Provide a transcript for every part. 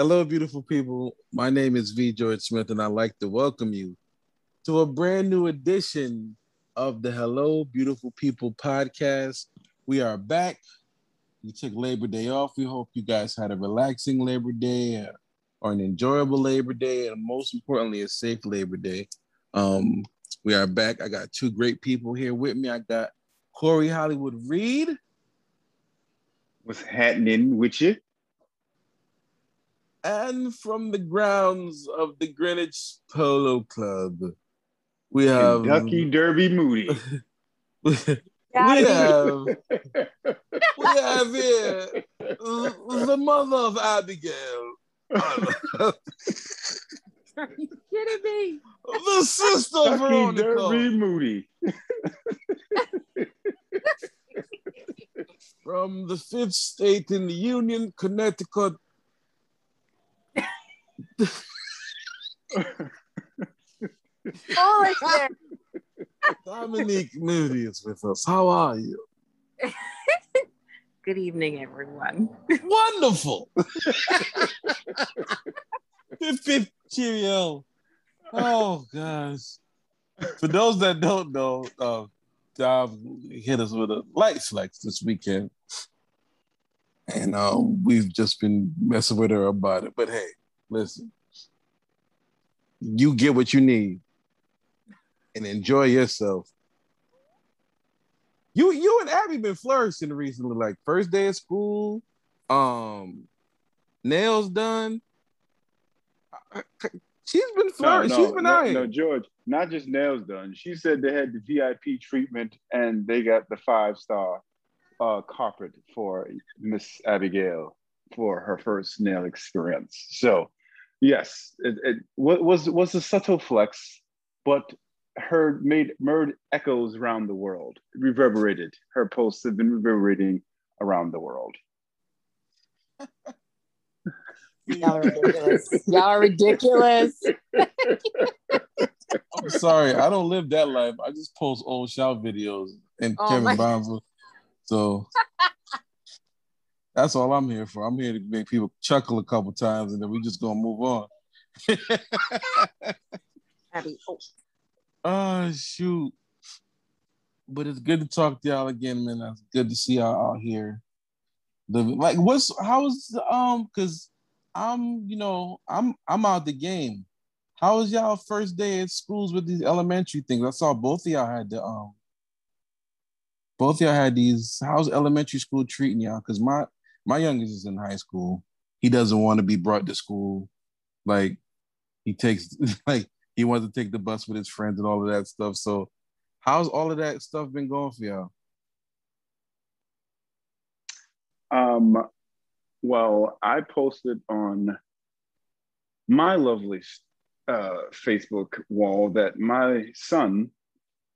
Hello, beautiful people. My name is V. George Smith, and I'd like to welcome you to a brand new edition of the Hello, Beautiful People podcast. We are back. We took Labor Day off. We hope you guys had a relaxing Labor Day or an enjoyable Labor Day, and most importantly, a safe Labor Day. Um, we are back. I got two great people here with me. I got Corey Hollywood Reed. What's happening with you? And from the grounds of the Greenwich Polo Club, we have Kentucky Derby Moody. we have we have here the mother of Abigail. Are you kidding me? The sister of Kentucky Veronica. Derby Moody. From the fifth state in the Union, Connecticut. Holy shit. Dominique Moody is with us. How are you? Good evening, everyone. Wonderful. Fifth, fifth, cheerio. Oh gosh. For those that don't know, uh, Dom hit us with a light flex this weekend, and um, we've just been messing with her about it. But hey, listen, you get what you need, and enjoy yourself. You, you and Abby been flourishing recently. Like first day of school, um, nails done. She's been flourishing. no, She's been no, out no, George, not just nails done. She said they had the VIP treatment and they got the five star uh, carpet for Miss Abigail for her first nail experience. So, yes, it, it was was a subtle flex, but her made made echoes around the world, reverberated. Her posts have been reverberating around the world. Y'all are ridiculous. Y'all are ridiculous. I'm sorry, I don't live that life. I just post old shout videos and Oh Kevin my- Bonzo. So that's all I'm here for. I'm here to make people chuckle a couple times and then we just gonna move on. Oh, Oh shoot. But it's good to talk to y'all again, man. It's good to see y'all out here living. Like what's how's um cause I'm you know, I'm I'm out the game. How was y'all first day at schools with these elementary things? I saw both of y'all had the um both of y'all had these. How's elementary school treating y'all? Because my my youngest is in high school. He doesn't want to be brought to school. Like he takes like he wants to take the bus with his friends and all of that stuff. So how's all of that stuff been going for y'all? Um, well, I posted on my lovely uh, Facebook wall that my son,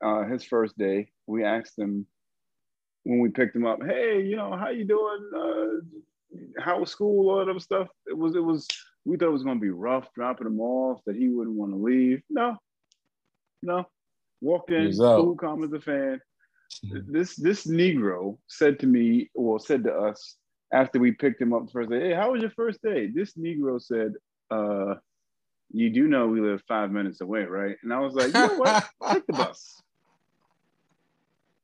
uh, his first day, we asked him when we picked him up, "Hey, you know, how you doing? Uh, how was school? All that stuff." It was, it was. We thought it was going to be rough dropping him off. That he wouldn't want to leave. No, no. Walked in, cool, calm as a fan this this Negro said to me, or said to us after we picked him up the first day, "Hey, how was your first day?" This Negro said, uh, "You do know we live five minutes away, right?" And I was like, "You know what? Take the bus."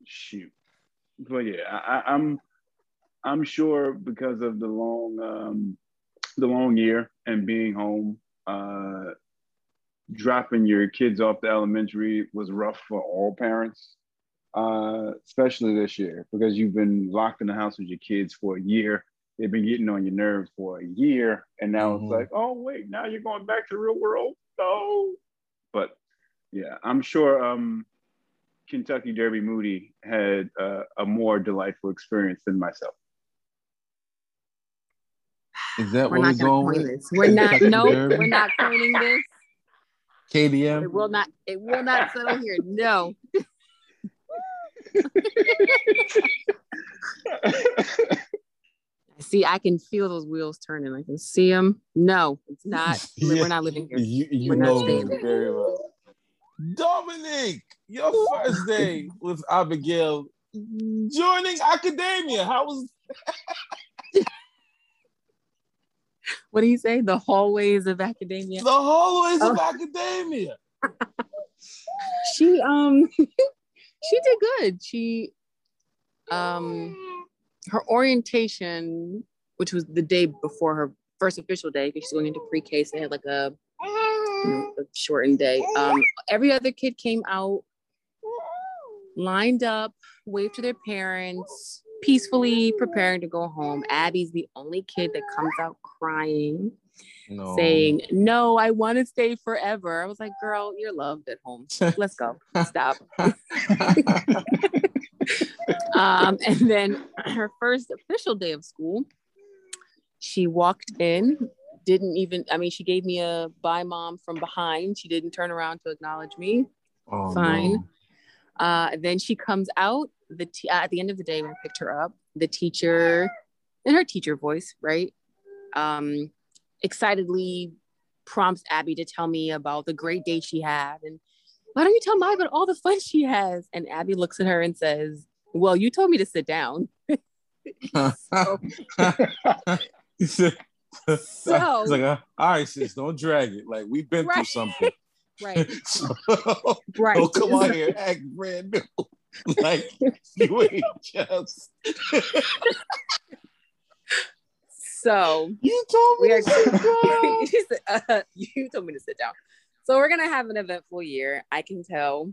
Shoot, but yeah, I, I'm I'm sure because of the long um, the long year and being home, uh, dropping your kids off to elementary was rough for all parents uh, especially this year because you've been locked in the house with your kids for a year. They've been getting on your nerves for a year, and now Mhm. it's like, oh wait, now you're going back to the real world. No, but yeah, I'm sure um, Kentucky Derby Moody had uh, a more delightful experience than myself. Is that we're what we're going going to coin with? this. We're not. Kentucky No, Derby? we're not coining this. KDM? It will not. It will not settle here. No. See, I can feel those wheels turning. I can see them. No, it's not. Yeah. We're not living here. You, you We're not know staying very well. Dominique, your first day with Abigail joining academia. How was what do you say? The hallways of academia. The hallways of Oh. academia. She um she did good. She um her orientation, which was the day before her first official day, because she's going into pre-K, so they had like a, you know, a shortened day. Um, every other kid came out, lined up, waved to their parents, peacefully preparing to go home. Abby's the only kid that comes out crying, No. saying, "No, I want to stay forever." I was like, "Girl, you're loved at home. Let's go. Stop." Um, and then her first official day of school, she walked in, didn't even, I mean, she gave me a bye mom from behind. She didn't turn around to acknowledge me. Oh, Fine. no. Uh, then she comes out the t- at the end of the day when I picked her up, the teacher in her teacher voice, right? Um, excitedly prompts Abby to tell me about the great day she had. And why don't you tell Maya about all the fun she has? And Abby looks at her and says, Well, you told me to sit down. So- So- He's like, uh, all right, sis, don't drag it. Like we've been through something. Right, So, right. don't come out here act brand new. like you ain't just. So You told me we are to sit down. Uh, you told me to sit down. So we're gonna have an eventful year. I can tell.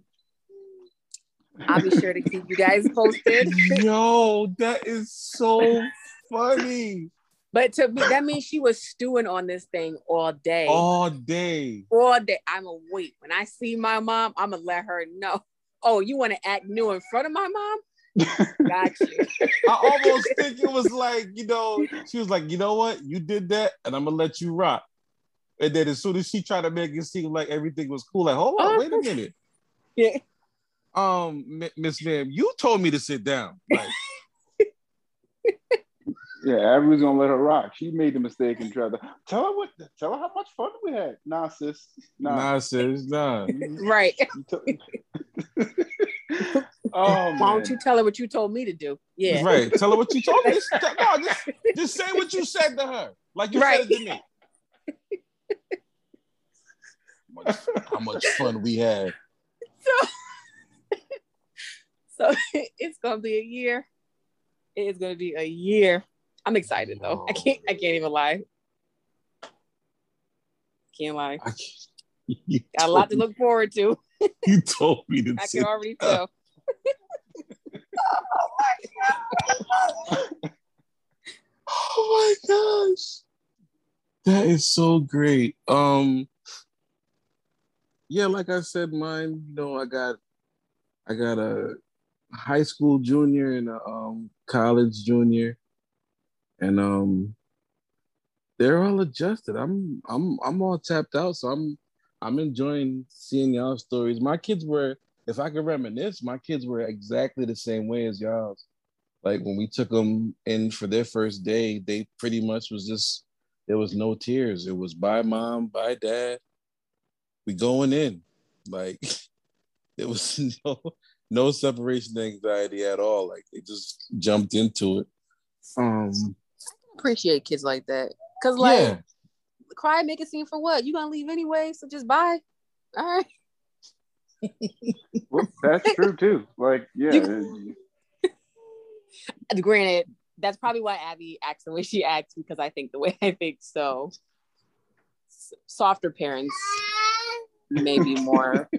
I'll be sure to keep you guys posted. Yo, that is so funny. But to me, that means she was stewing on this thing all day. All day. All day. I'm wait. When I see my mom, I'm gonna let her know. Oh, you want to act new in front of my mom? Got you. I almost think it was like, you know, she was like, you know what? You did that, and I'm gonna let you rock. And then as soon as she tried to make it seem like everything was cool, like, hold on, wait a minute. Yeah. Um, Miss Ma'am, you told me to sit down. Like, Yeah, Abby was gonna let her rock. She made the mistake and tried to tell her what tell her how much fun we had. Nah, sis. Nah. nah, sis, nah. Right. Oh Why don't you tell her what you told me to do? Yeah. Right. Tell her what you told me. Just, no, just, just say what you said to her. Like you Right. said it to me. How much, how much fun we had. So it's gonna be a year. It is gonna be a year. I'm excited though. I can't. I can't even lie. Can't lie. I can't, Got a lot to look forward to. you told me to I can already tell. Oh my gosh. That is so great. Um yeah, like I said, mine, you know, I got I got a high school junior and a um college junior. And um they're all adjusted. I'm I'm I'm all tapped out, so I'm I'm enjoying seeing y'all stories. My kids were, if I could reminisce, my kids were exactly the same way as y'all's like when we took them in for their first day, they pretty much was just there was no tears. It was bye mom, bye dad. We going in. Like there was no no separation anxiety at all. Like they just jumped into it. Um Appreciate kids like that. Cause like yeah. cry, make a scene for what? You gonna leave anyway, so just bye. All right. Well, that's true too. Like, yeah. You- Granted, that's probably why Abby acts the way she acts because I think the way I think. So softer parents maybe more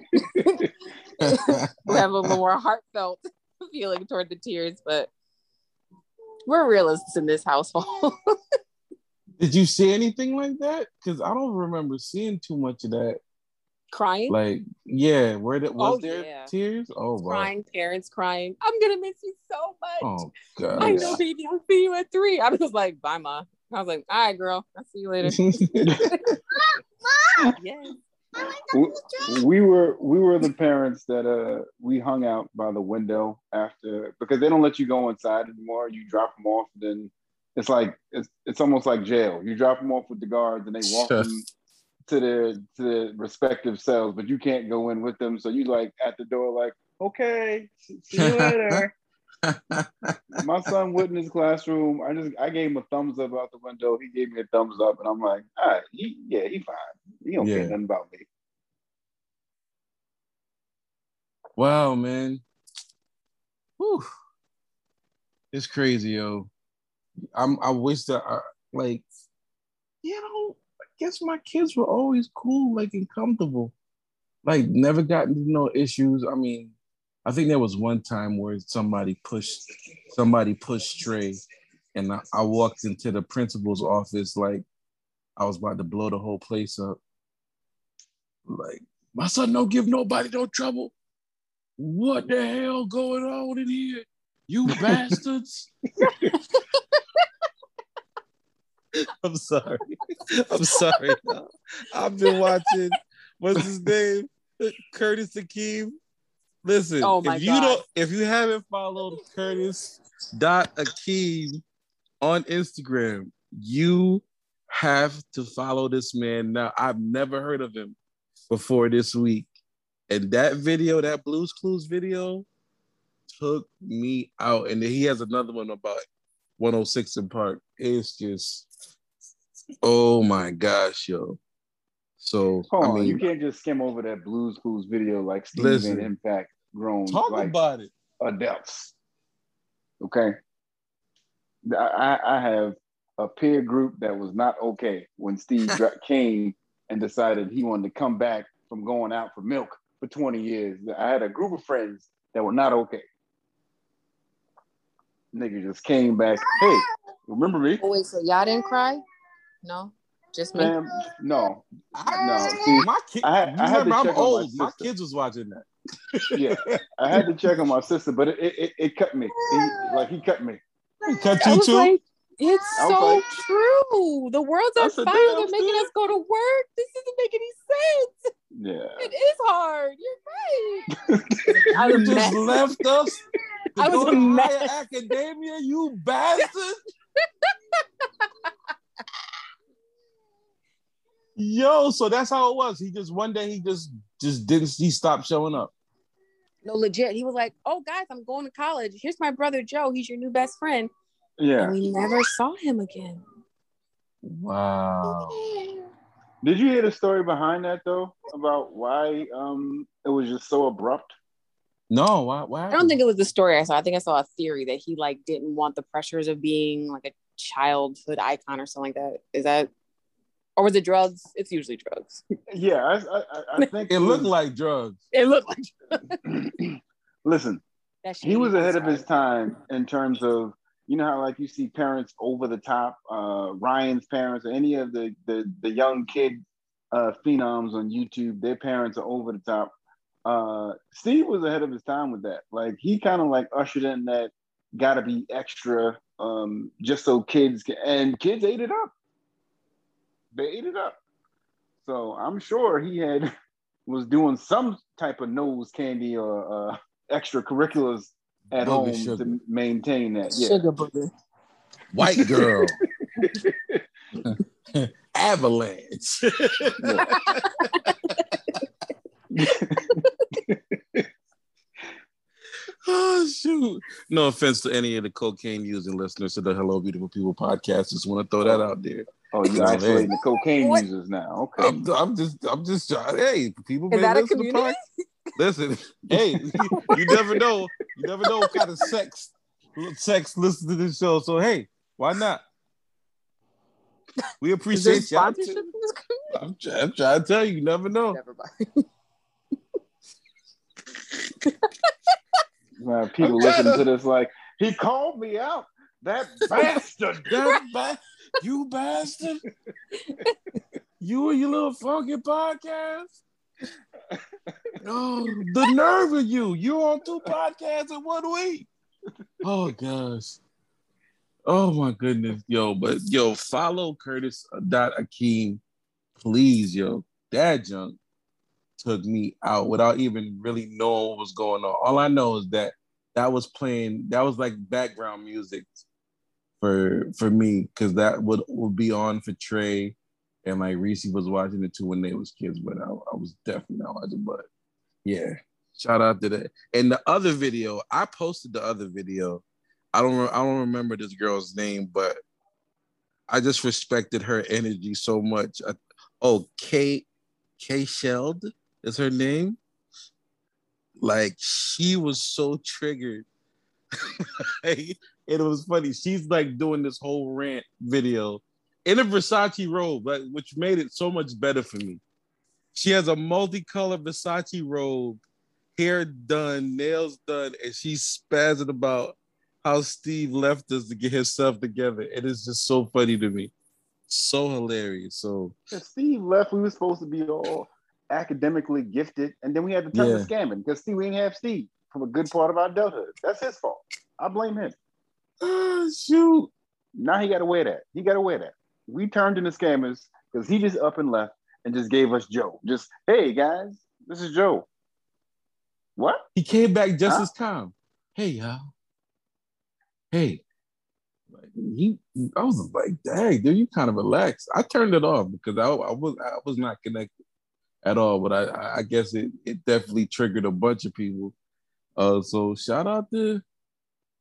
who have a little more heartfelt feeling toward the tears, but we're realists in this household. Did you see anything like that? Because I don't remember seeing too much of that. crying, Like, yeah, where did was Oh, there yeah. tears? Oh wow. crying, parents crying. I'm gonna miss you so much. Oh god. I know, baby. I'll see you at three. I was like, bye, ma. I was like, all right, girl. I'll see you later. yes. We, we were we were the parents that uh we hung out by the window after because they don't let you go inside anymore. You drop them off, then it's like it's it's almost like jail. You drop them off with the guards, and they walk them to their to their respective cells, but you can't go in with them. So you like at the door, like, okay, see see you later. My son went in his classroom. I just I gave him a thumbs up out the window. He gave me a thumbs up, and I'm like, all right, he, yeah, he fine. He don't Yeah. care nothing about me. wow, man. Whew. It's crazy, yo. I'm. I wish that, I, like, you know, I guess my kids were always cool, like, and comfortable. Like, never got into no issues. I mean, I think there was one time where somebody pushed, somebody pushed Trey, and I, I walked into the principal's office like I was about to blow the whole place up. Like, my son don't give nobody no trouble. What the hell going on in here? You bastards. I'm sorry. I'm sorry. I've been watching, what's his name? Curtis Akeem. Listen, Oh my if you God. don't if you haven't followed Curtis dot Akeem on Instagram, you have to follow this man now. I've never heard of him before this week. And that video, that Blues Clues video, took me out. And he has another one about 106 in Park. It's just, oh my gosh, yo. So Hold I on, you can't just skim over that Blues Clues video like Steve Listen. and Impact grown talk like about it. adults. Okay, I, I I have a peer group that was not okay when Steve came and decided he wanted to come back from going out for milk for 20 years. I had a group of friends that were not okay. Nigga just came back. Hey, remember me? Oh, wait, so y'all didn't cry? No, just me. Man, no, I, No, see, my kid, I had- I had remember, I'm check on my old. My, kids was watching that. Yeah. I had to check on my sister, but it it, it cut me. He, like he cut me. He Cut you too. like, it's I so like- true. The world's on fire. They're making Steve. us go to work. This doesn't make any sense. Yeah. It is hard. You're right. I you just mad. left us to I was go a to mess. higher academia, you bastard. Yo, so that's how it was. He just one day he just just didn't he stopped showing up. No, legit. He was like, "Oh, guys, I'm going to college. Here's my brother Joe. He's your new best friend." Yeah. And we never saw him again. Wow. Did you hear the story behind that though? About why um it was just so abrupt? No, why why I don't think it was the story I saw. I think I saw a theory that he like didn't want the pressures of being like a childhood icon or something like that. Is that, or was it drugs? It's usually drugs. Yeah, I I, I- I think it looked like drugs. It looked like Listen, he was ahead of his time in terms of you know how like you see parents over the top, uh Ryan's parents or any of the the, the young kid uh phenoms on YouTube, their parents are over the top. Uh Steve was ahead of his time with that. Like he kind of like ushered in that gotta be extra um just so kids can and kids ate it up. They ate it up. So I'm sure he had was doing some type of nose candy or uh extracurriculars at Booger home sugar. to maintain that. Yeah. sugar booger. White girl. Avalanche. oh shoot. No offense to any of the cocaine using listeners to the Hello Beautiful People podcast. Just want to throw that out there. Oh, you isolating man. the cocaine What? users now. Okay. I'm, I'm just I'm just trying. Hey, people Is that a listen to community? pod- Listen, hey, you, you never know. You never know what kind of sex sex listen to this show. So hey, why not? We Is there appreciate y'all. in this? I'm, try- I'm trying to tell you, you never know. Never mind. People I'm listen trying to this like he called me out. That bastard. That ba- you bastard. you and your little funky podcast. Oh, the nerve of you. You on two podcasts in one week. Oh gosh. Oh my goodness. Yo, but yo, follow Curtis dot Akeem, please, yo. That junk took me out without even really knowing what was going on. All I know is that that was playing, that was like background music for for me because that would would be on for Trey and like Reese was watching it too when they was kids, but I, I was definitely not watching. But yeah, Shout out to that. And the other video, I posted the other video. I don't I don't remember this girl's name, but I just respected her energy so much. I, oh, Kate K Sheld is her name. Like she was so triggered. it was funny. She's like doing this whole rant video in a Versace robe, like, which made it so much better for me. She has a multicolored Versace robe, hair done, nails done, and she's spazzing about how Steve left us to get himself together. It is just so funny to me. So hilarious. So if Steve left, we were supposed to be all academically gifted, and then we had to turn yeah. to scamming because Steve, we didn't have Steve from a good part of our adulthood. That's his fault. I blame him. Oh, shoot. Now he got to wear that. He got to wear that. We turned into scammers because he just up and left and just gave us Joe. Just, hey guys, this is Joe. What? He came back just huh? as calm. Hey y'all. Hey. he, I was like, dang, dude, you kind of relaxed. I turned it off because I, I was I was not connected at all. But I, I guess it, it definitely triggered a bunch of people. Uh, so shout out to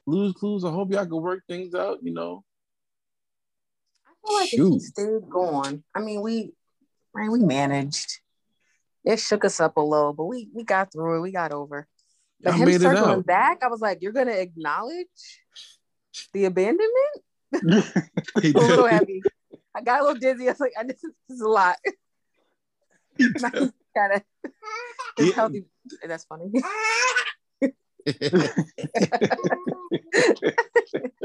Blues Clues. I hope y'all can work things out. You know. I feel like Shoot. if he stayed going, I mean, we, right, we managed. It shook us up a little, but we we got through it. We got over. But I him circling back, I was like, "You're gonna acknowledge the abandonment?" a little heavy. I got a little dizzy. I was like, "This is, this is a lot." kind of yeah. healthy. That's funny.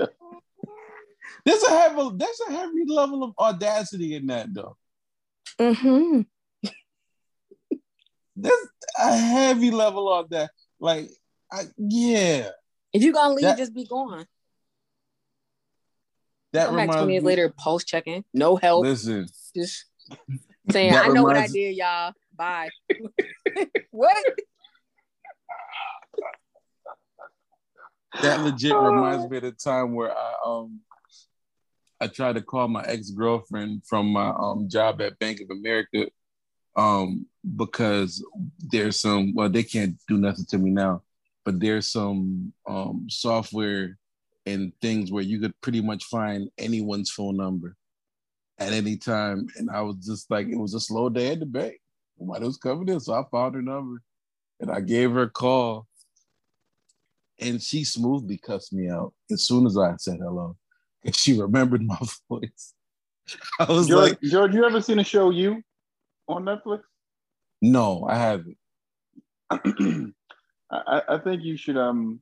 there's a heavy there's a heavy level of audacity in that though. Mm-hmm. There's a heavy level of that. Like, I, yeah. If you're gonna leave, that, just be gone. That Come back 20 years me, later, post checking, no help. Listen. Just saying, I know what I did, y'all. Bye. what? That legit reminds me of the time where I um I tried to call my ex-girlfriend from my um job at Bank of America um because there's some well they can't do nothing to me now but there's some um software and things where you could pretty much find anyone's phone number at any time. And I was just like, it was a slow day at the bank. Nobody was coming in. So I found her number and I gave her a call. And she smoothly cussed me out as soon as I said hello. And she remembered my voice. I was George, like, George, you ever seen a show you on Netflix? No, I haven't. I, I think you should um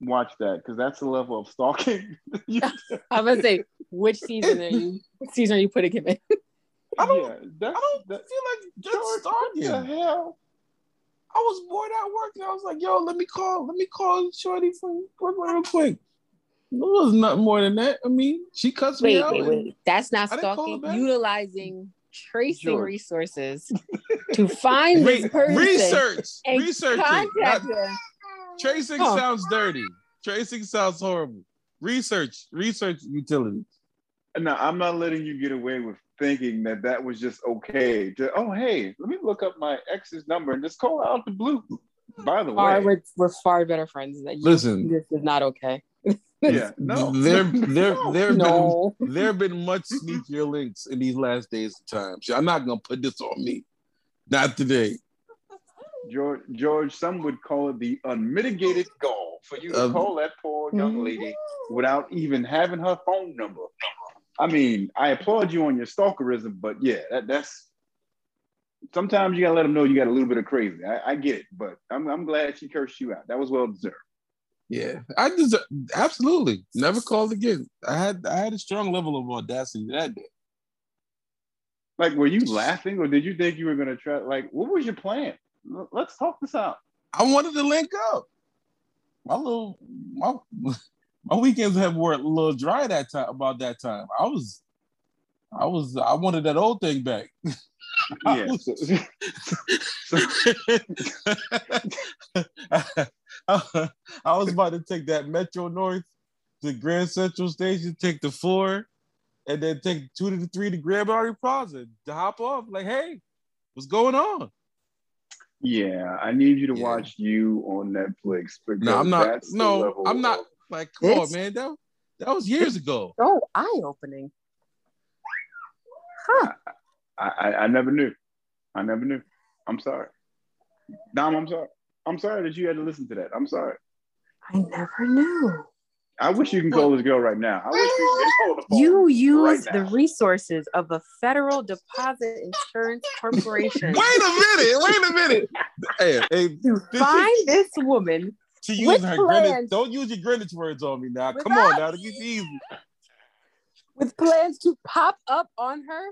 watch that because that's the level of stalking. I'm gonna say, which season are you? What season are you putting him in? I don't. Yeah, I don't that, feel like that's stalking. What the hell? I was bored at work and I was like, "Yo, let me call. Let me call Shorty from Brooklyn real quick." It was nothing more than that. I mean, she cuts wait, me out. Wait, wait, That's not stalking. Utilizing tracing sure. resources to find this person. Research, researching. Not, Tracing huh. sounds dirty. Tracing sounds horrible. Research, research utilities. No, I'm not letting you get away with thinking that that was just okay. To, oh, hey, let me look up my ex's number and just call out the blue. By the way, we're, we're far better friends than you. Listen, this is not okay. yeah, no. There, there, there have no. been there have been much sneakier links in these last days of time. So I'm not gonna put this on me. Not today. George, George, some would call it the unmitigated gall for you to um, call that poor young lady without even having her phone number. I mean, I applaud you on your stalkerism, but yeah, that, that's sometimes you gotta let them know you got a little bit of crazy. I, I get it, but I'm, I'm glad she cursed you out. That was well deserved. Yeah, I deserve absolutely never called again. I had I had a strong level of audacity that day. Like, were you laughing, or did you think you were gonna try? Like, what was your plan? let's talk this out. I wanted to link up. My little my my weekends have were a little dry that time about that time. I was I was I wanted that old thing back. Yeah. I, I was about to take that Metro North to Grand Central Station, take the four, and then take two to the three to Grand Army Plaza to hop off. Like, hey, what's going on? Yeah, I need you to yeah. watch you on Netflix. No, I'm not. No, I'm not. Like, come it's, on, man. That, that was years ago. So eye opening. Huh. I, I, I never knew. I never knew. I'm sorry. Dom, I'm sorry. I'm sorry that you had to listen to that. I'm sorry. I never knew. I wish you can call this girl right now. I wish you could You use right the resources of a federal deposit insurance corporation. wait a minute. Wait a minute. Hey, hey, to this find is, this woman. To use her Greenwich, don't use your Greenwich words on me now. Come on now, to get easy. With plans to pop up on her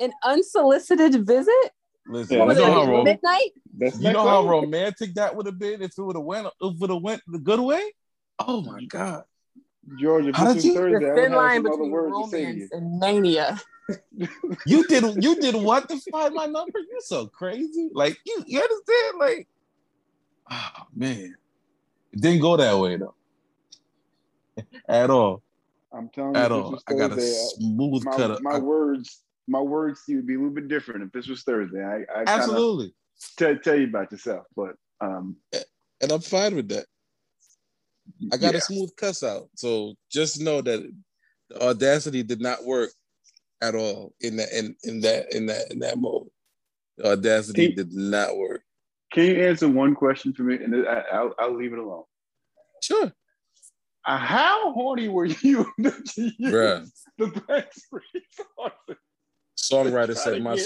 an unsolicited visit. Listen, yeah, you know how rom- midnight. you know how romantic that would have been if it would have went if it would have went the good way. Oh my god, Georgia! How did you? Thursday, the thin line between romance and mania. you did you did what to find my number? You're so crazy. Like you, you understand? Like, oh man, it didn't go that way though, at all. I'm telling you, at all. I got a smooth my, cut. My I, words my words to you would be a little bit different if this was Thursday. I, I absolutely tell, tell you about yourself, but um, and I'm fine with that. I got yeah. a smooth cuss out, so just know that the audacity did not work at all in that in, in that in that in that mode. The audacity did not work. Can you answer one question for me, and I, will I'll leave it alone. Sure. Uh, how horny were you? The backstory Songwriter said my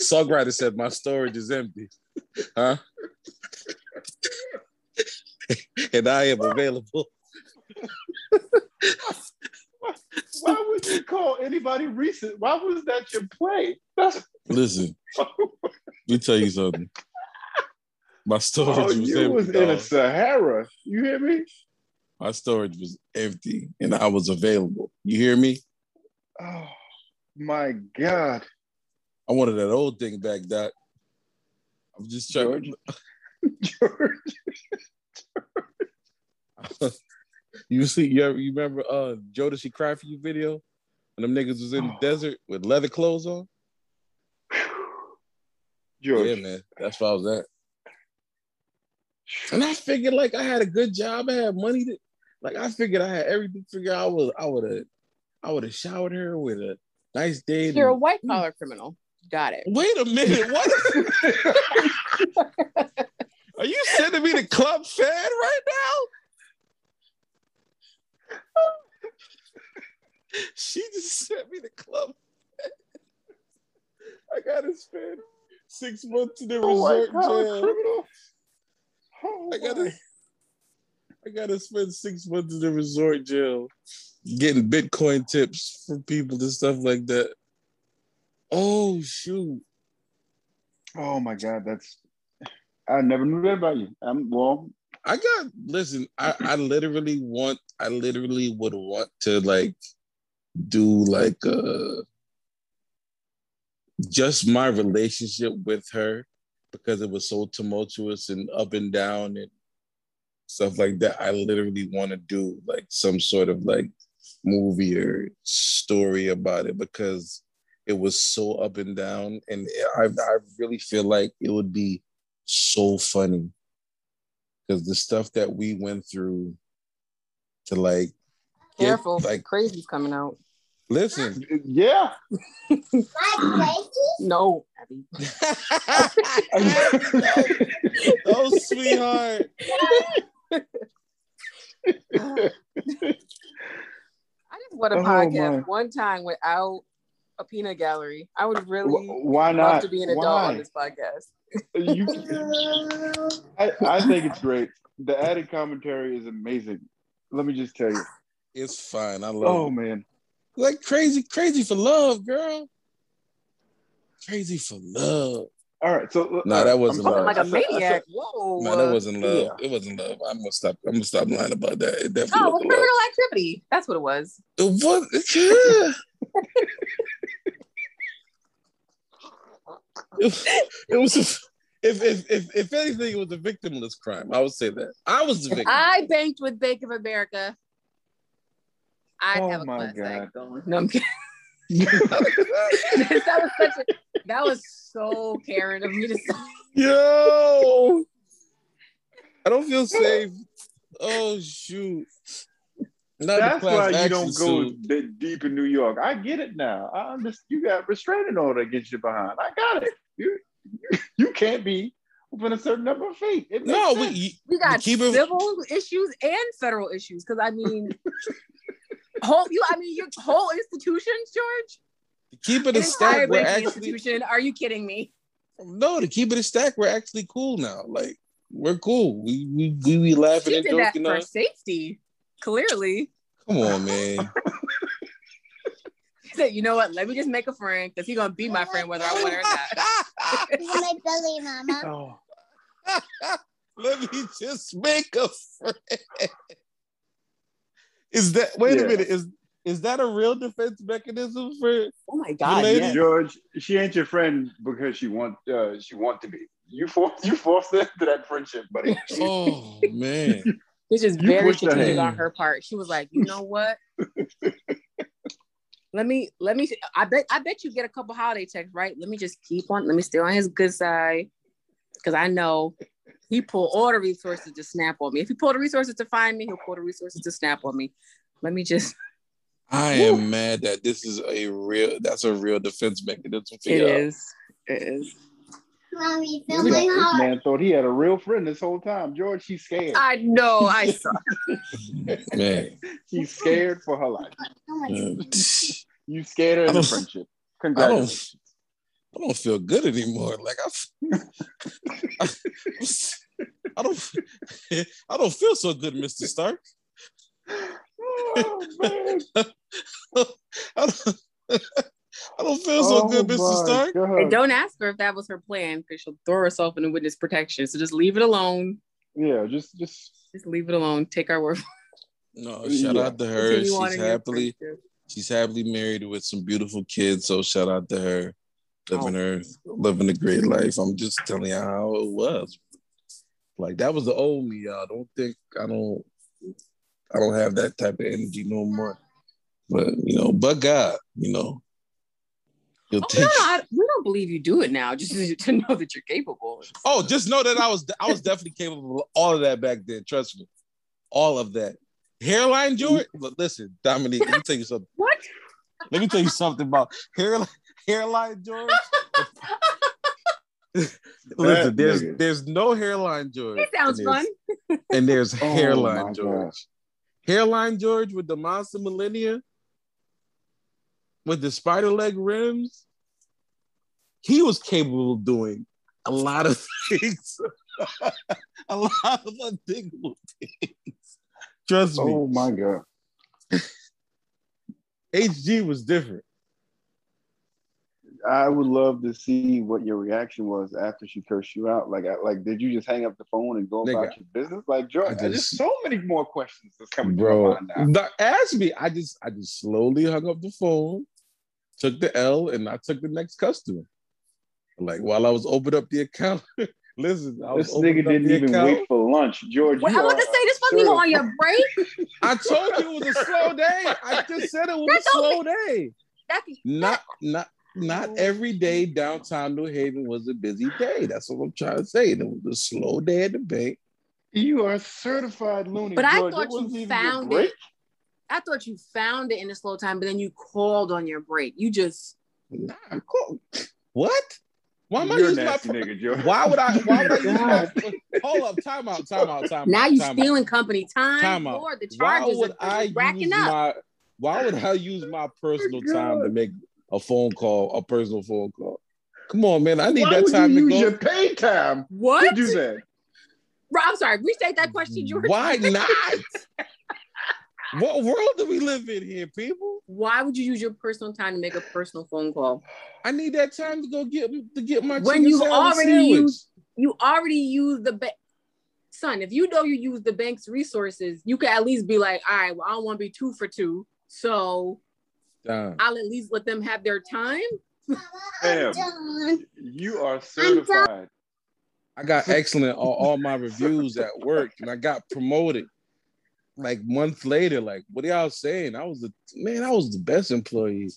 songwriter said my storage is empty. Huh? and I am available. Why would you call anybody recent? Why was that your play? Listen, let me tell you something. My storage oh, was you empty. was in a Sahara. You hear me? My storage was empty and I was available. You hear me? Oh. My God. I wanted that old thing back, Doc. I'm just trying. George. George. you see, you, ever, you remember uh Jodeci Cry For You video? When them niggas was in oh. the desert with leather clothes on? George. Yeah, man. That's where I was at. And I figured like I had a good job, I had money to like I figured I had everything figured I was I would have I would have showered her with a Nice day. You're a white collar criminal. Got it. Wait a minute. What? Are you sending me the club fed right now? She just sent me the club. I gotta spend six months in the oh resort jail. Oh I gotta, I gotta spend six months in the resort jail getting Bitcoin tips from people and stuff like that. Oh shoot. Oh my god, that's I never knew that about you. I'm well. I got listen, I, I literally want I literally would want to like do like uh just my relationship with her because it was so tumultuous and up and down and stuff like that. I literally want to do like some sort of like movie or story about it because it was so up and down. And I, I really feel like it would be so funny because the stuff that we went through to like careful. get, like crazy's coming out. Listen. Yeah. No. Oh sweetheart. What a oh, podcast my. one time without a peanut gallery. I would really why not love to be an adult why? on this podcast. you, I, I think it's great. The added commentary is amazing. Let me just tell you. It's fine. I love Oh it. man. Like crazy, crazy for love, girl. Crazy for love. All right, so uh, no, that wasn't love. Like a maniac. Whoa. No, that wasn't love. Yeah. It wasn't love. I'm gonna stop. I'm gonna stop lying about that. It definitely. Oh, criminal love. activity. That's what it was. It was. Yeah. it, it was. A, if, if if if anything, it was a victimless crime. I would say that I was the victim. I banked with Bank of America. I'd oh have a class act going. No, I'm kidding. that was such a That was so Karen of me to say. Yo, I don't feel safe. Oh shoot. Not That's why you don't go that deep in New York. I get it now. I understand. You got restraining order against you behind. I got it. You, you, you can't be within a certain number of feet. No, we we got civil it... issues and federal issues. Because I mean, whole you. I mean, your whole institutions, George. keep it a stack. We're actually institution. Are you kidding me? No, to keep it a stack, we're actually cool now. Like we're cool. We we we, we laughing she and joking. That for safety. Clearly. Come on, man. he said, you know what? Let me just make a friend because he's gonna be my friend whether I want it or not. my belly, mama. Oh. Let me just make a friend. Is that wait yeah. a minute? Is is that a real defense mechanism for? Oh my god, yes. George! She ain't your friend because she want uh, she want to be. You force you forced her to that friendship, buddy. Oh man! this is very strategic on her part. She was like, you know what? Let me let me I bet I bet you get a couple holiday texts, right? Let me just keep on, let me stay on his good side. Cause I know he pull all the resources to snap on me. If he pull the resources to find me, he'll pull the resources to snap on me. Let me just I am mad that this is a real that's a real defense mechanism for It y'all. is. It is. Mommy, this man thought he had a real friend this whole time. George, she's scared. I know. I saw. man, she's scared for her life. You scared her in the friendship. Congratulations. I don't, I don't feel good anymore. Like I, I, I don't, I don't feel so good, Mister Stark. Oh man. I don't, I don't feel so oh good, Mr. Stark. And don't ask her if that was her plan because she'll throw herself into witness protection. So just leave it alone. Yeah, just just just leave it alone. Take our word. No, shout yeah. out to her. She's happily she's happily married with some beautiful kids. So shout out to her. Living oh. her living a great life. I'm just telling you how it was. Like that was the old me, y'all. Don't think I don't I don't have that type of energy no more. But you know, but God, you know, You'll oh, take... no, I, we don't believe you do it now. Just to know that you're capable. Oh, just know that I was I was definitely capable of all of that back then. Trust me, all of that. Hairline George. Listen, Dominique, let me tell you something. What? Let me tell you something about hairline hairline George. Listen, there's there's no hairline George. It sounds and fun. And there's oh hairline George. Gosh. Hairline George with the Mazda Millenia with the spider leg rims, he was capable of doing a lot of things. a lot of unthinkable things. Trust me. Oh my god. HG was different. I would love to see what your reaction was after she cursed you out. Like, like, did you just hang up the phone and go Nigga, about your business? Like, Joe, just, there's so many more questions that's coming bro, to my mind now. Ask me. I just, I just slowly hung up the phone took the L and I took the next customer. Like while I was opening up the account, listen, I this nigga didn't even account. wait for lunch. George, Wait, I want to say this wasn't even on your break. I told you it was a slow day. I just said it was That's a slow day. That's, not not not every day downtown New Haven was a busy day. That's what I'm trying to say. It was a slow day at the bank. You are certified loony. But George. I thought you found it. I thought you found it in a slow time, but then you called on your break. You just nah, what? Why am I using my nigga, Joe. Why would I? Why would I use my? Hold up, time out, time out, time now out. Now you stealing out. company time. Time out. The charges why would I racking up. My, why would I use my oh personal oh time to make a phone call, a personal phone call? Come on, man. I need why that time you to use go. your pay time. What? To do that. Rob, I'm sorry. Restate that question, George. Why not? What world do we live in here, people? Why would you use your personal time to make a personal phone call? I need that time to go get to get my when you already use you already use the bank. Son, if you know you use the bank's resources, you can at least be like, all right, well, I don't want to be two for two. So Damn. I'll at least let them have their time. Damn. You are certified. I got excellent all, all my reviews at work and I got promoted like months later, like, what are y'all saying? I was the man, I was the best employee.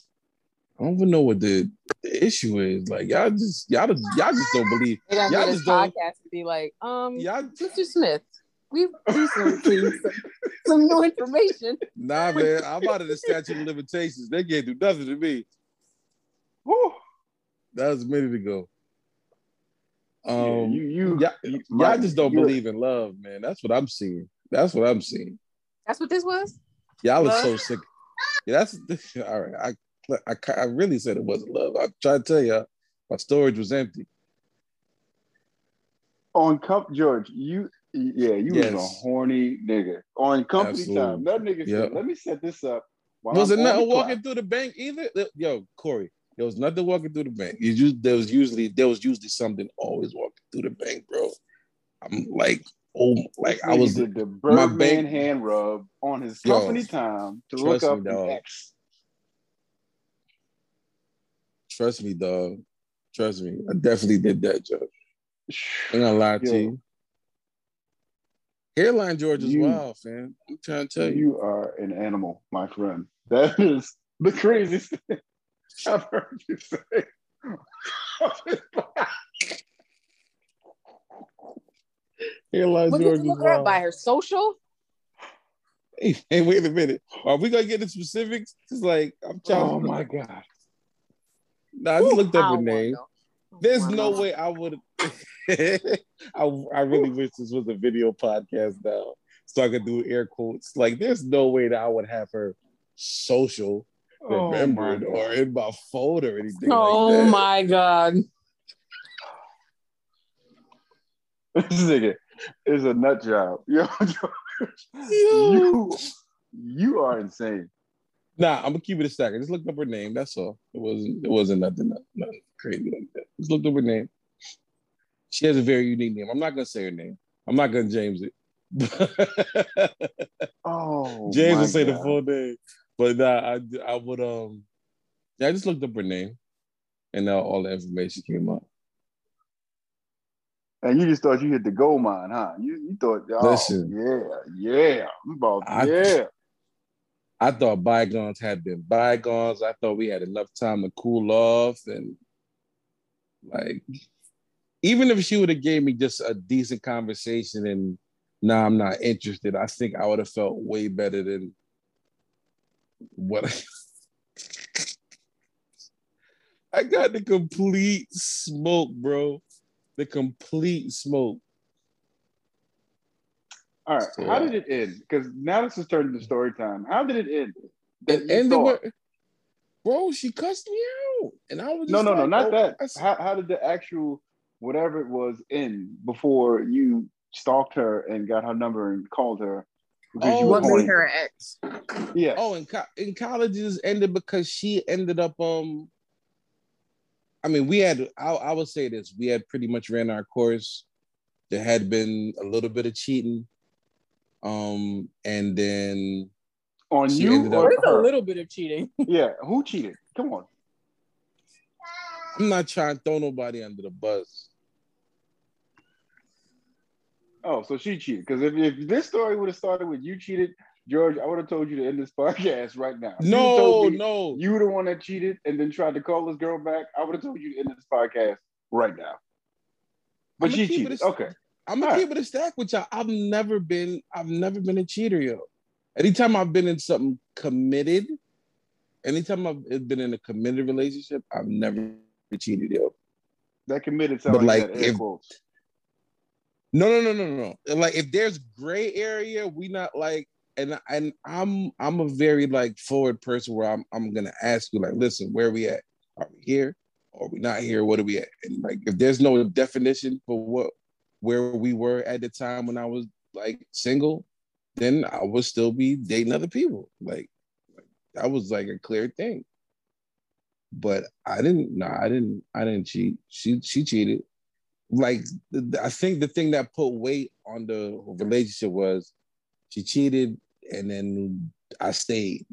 I don't even know what the, the issue is. Like y'all just y'all just, y'all just don't believe. y'all just don't. Podcast to be like, um, y'all, Mr. Smith, we recently some, some new information. Nah, man, I'm out of the statute of limitations. They can't do nothing to me. Whew. That was a minute ago. Um, yeah, you, you, y'all, you, y'all just don't believe in love, man. That's what I'm seeing. That's what I'm seeing. That's what this was. Y'all are so sick. Yeah, that's all right. I, I, I really said it wasn't love. I tried to tell you, my storage was empty. On Cup George, you yeah, you yes. was a horny nigga on company Absolutely. time. That nigga yep. said, "Let me set this up." Was it nothing walking through the bank either? Yo, Corey, there was nothing walking through the bank. Just, there was usually there was usually something always walking through the bank, bro. I'm like, oh, like I was did the Birdman bank, hand rub on his company yo, time to look up me, the X. Trust me, dog. Trust me, I definitely did that, Judge. I'm gonna lie to you. Hairline George is you, wild, fam. I'm trying to tell you. You are an animal, my friend. That is the craziest thing I've heard you say. Hairline George is wild. by her social? Hey, hey, wait a minute. Are we gonna get the specifics? It's like I'm trying. Oh my god. Nah, I just looked up her name. There's no way I would. I, I really wish this was a video podcast now, so I could do air quotes. Like, there's no way that I would have her social oh remembered or in my phone or anything. Oh like my god! this nigga is a nut job. Yo, you, you are insane. Nah, I'm gonna keep it a stack. I just looked up her name. That's all. It wasn't. It wasn't nothing, nothing crazy like that. Just looked up her name. She has a very unique name. I'm not gonna say her name. I'm not gonna James it. oh, James will say God. the full name, but nah, I I would um, yeah, I just looked up her name, and now all the information came up. And you just thought you hit the gold mine, huh? You you thought, oh, Listen, yeah, yeah, I'm about I, yeah. I thought bygones had been bygones. I thought we had enough time to cool off and like even if she would have gave me just a decent conversation and now nah, I'm not interested, I think I would have felt way better than what I, I got the complete smoke, bro. The complete smoke. All right. So, How did it end? Because now this is turning to story time. How did it end? It ended with, bro, she cussed me out. And I was No, no, like, no, not oh, that. How, how did the actual whatever it was in before you stalked her and got her number and called her? Oh, what made her ex? Yeah. Oh, in, co- in college it ended because she ended up um I mean, we had I, I would say this, we had pretty much ran our course. There had been a little bit of cheating um, and then on you, or there's a little bit of cheating. yeah, who cheated? Come on. I'm not trying to throw nobody under the bus. Oh, so she cheated. Because if, if this story would have started with you cheated, George, I would have told you to end this podcast right now. no, no. You were the one that cheated and then tried to call this girl back. I would have told you to end this podcast right now. But she cheated. okay. I'm gonna keep it a stack with y'all. I've never been, I've never been a cheater, yo. Anytime I've been in something committed, anytime I've been in a committed relationship, I've never cheated, yo. That committed sounds but like, like if, no, no, no, no, no. Like if there's gray area, we not like, and and I'm I'm a very like forward person where I'm I'm gonna ask you like, listen, where are we at? Are we here? Or are we not here? What are we at? And like if there's no definition for what where we were at the time when I was like single, then I would still be dating other people. Like, like that was like a clear thing. But I didn't. No, I didn't. I didn't cheat. She she cheated. Like I think the thing that put weight on the relationship was she cheated, and then I stayed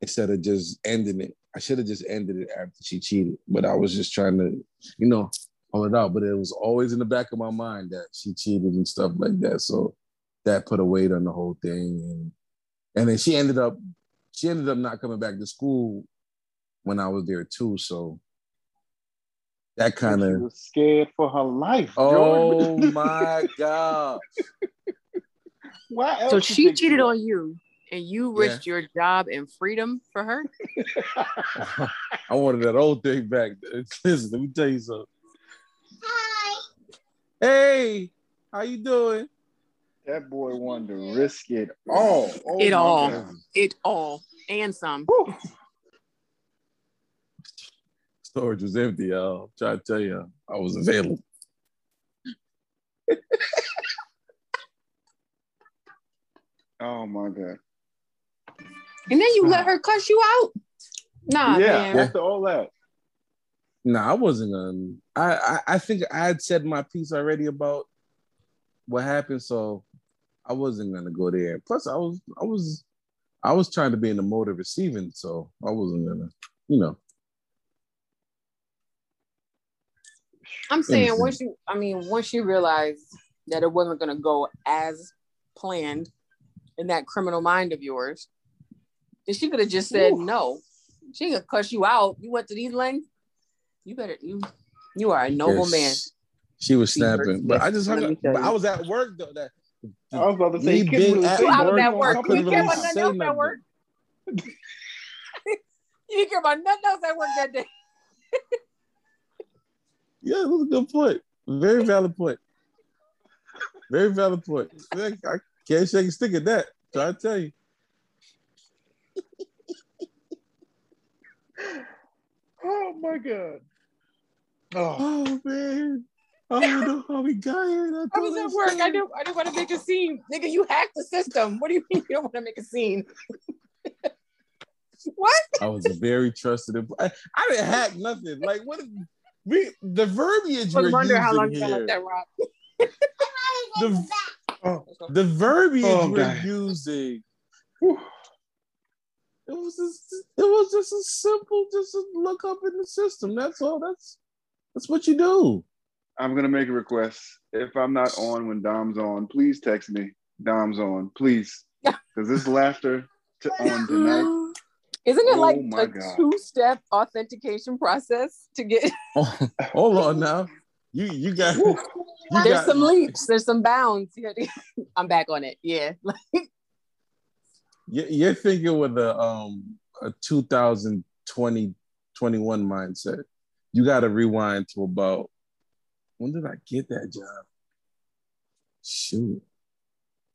instead of just ending it. I should have just ended it after she cheated, but I was just trying to, you know, pull it out. But it was always in the back of my mind that she cheated and stuff like that. So that put a weight on the whole thing. And and then she ended up she ended up not coming back to school when I was there too. So that kind of scared for her life. Oh my god! So she cheated on you, and you risked yeah. your job and freedom for her. I wanted that old thing back. Listen, let me tell you something. Hi. Hey, how you doing? That boy wanted to risk it all. Oh it all. God. It all. And some. Storage was empty, y'all. I'm trying to tell you, I was available. Oh my God. And then you let her cuss you out? Nah, yeah, man. after all that. No, nah, I wasn't gonna. I, I I think I had said my piece already about what happened, so I wasn't gonna go there. Plus, I was I was I was trying to be in the mode of receiving, so I wasn't gonna, you know. I'm saying once you, I mean, once you realize that it wasn't gonna go as planned in that criminal mind of yours, then she could have just said Ooh. no. She could cuss you out. You went to these lengths. You better you you are a noble yes. man. She was snapping, but I just hung up. But I was at work though. That I was about to say, you couldn't really say I was at work. You didn't care about nothing else at work. you didn't care about nothing else at work that day. yeah, it was a good point. Very valid point. Very valid point. I can't shake a stick at that. Try to tell you. oh my god. Oh, oh man. I don't know how we got here. I was at work. I didn't, I didn't want to make a scene. Nigga, you hacked the system. What do you mean you don't want to make a scene? what? I was a very trusted. I, I didn't hack nothing. Like what? We the verbiage. I wonder how long you let that rock. the, oh, the verbiage oh, we're using. It was just, it was just a simple, just a look up in the system. That's all. That's that's what you do. I'm gonna make a request. If I'm not on when Dom's on, please text me. Dom's on, please, because this laughter to on tonight. Isn't it oh like a God. two-step authentication process to get? hold on now. You you got. You There's got... some leaps. There's some bounds. I'm back on it. Yeah. You're thinking with a um a 2020 21 mindset. You got to rewind to about when did I get that job? Shoot.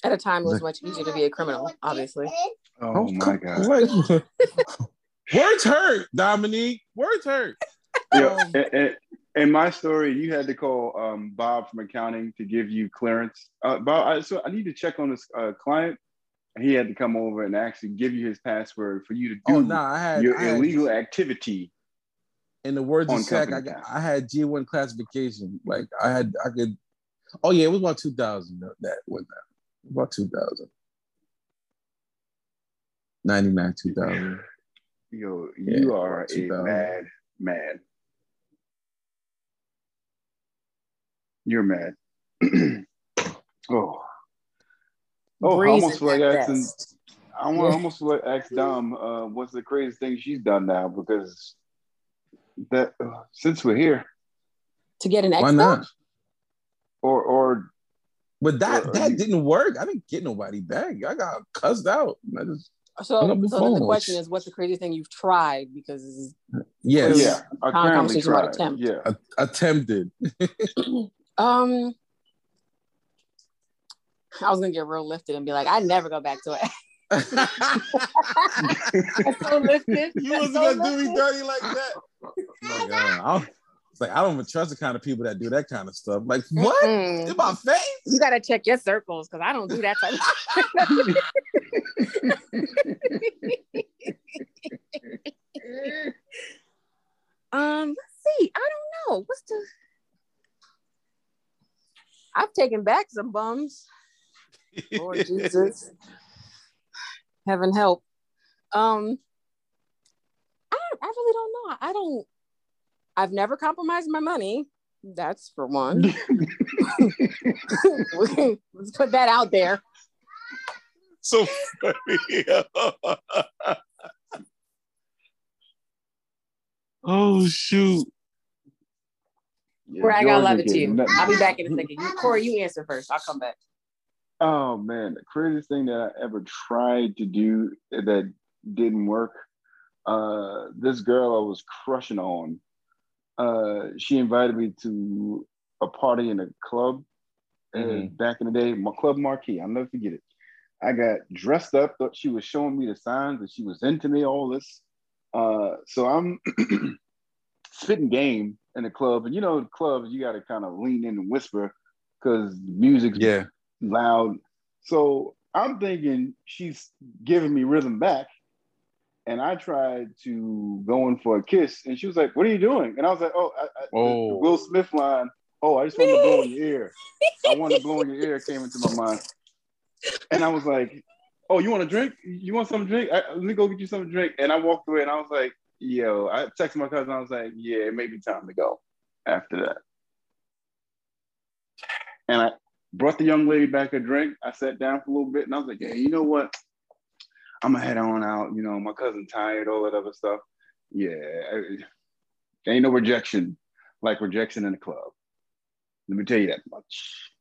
At a time, it was much easier to be a criminal, obviously. Oh, oh my God. Words hurt, Dominique. Words hurt. Yeah, um, in my story, you had to call um, Bob from accounting to give you clearance. Uh, Bob, I, so I need to check on this uh, client. He had to come over and actually give you his password for you to oh, do oh, nah, had, your illegal activity in the words of Zach, I I had G one classification. Like I had I could. Oh yeah, it was about two thousand. That was that about two thousand. 99, 2000. Yo, you yeah, are a mad man. You're mad. oh. Oh, I almost feel like asking. I want almost feel like ask Dom, uh, what's the craziest thing she's done now? Because that uh, since we're here to get an Why not? Or or but that or, that didn't work. I didn't get nobody back. I got cussed out. I just so, so then the question is, what's the craziest thing you've tried? Because yes, yeah, apparently tried. Attempt. Yeah, A- attempted. um, I was gonna get real lifted and be like, I never go back to it. so lifted. You wasn't so gonna do me dirty like that. Oh God. it's like I don't even trust the kind of people that do that kind of stuff. Like what? mm In my face? You gotta check your circles because I don't do that type of Um, let's see. I don't know. What's the I've taken back some bums. Lord Jesus heaven help. Um, I, I really don't know. I don't. I've never compromised my money. That's for one. Let's put that out there. So funny. Oh shoot. Yeah, I got love it to you. I'll be back in a second. You, Corey, you answer first. I'll come back. Oh man, the craziest thing that I ever tried to do that didn't work. Uh, this girl I was crushing on. Uh, she invited me to a party in a club mm-hmm. back in the day, my club marquee. I'll never forget it. I got dressed up, thought she was showing me the signs that she was into me, all this. Uh, so I'm spitting game in the club, and you know, the clubs you got to kind of lean in and whisper because music's yeah loud. So I'm thinking she's giving me rhythm back, and I tried to go in for a kiss, and she was like, "What are you doing?" And I was like, "Oh, I, I, oh. Will Smith line. Oh, I just want to blow in your ear. I want to blow in your ear." Came into my mind, and I was like, "Oh, you want a drink? You want some drink? I, let me go get you some drink." And I walked away, and I was like, "Yo," I texted my cousin. I was like, "Yeah, it may be time to go." After that, and I brought the young lady back a drink. I sat down for a little bit, and I was like, "Yeah, you know what? I'm gonna head on out. You know, my cousin tired, all that other stuff. Yeah, ain't no rejection like rejection in the club. Let me tell you that much.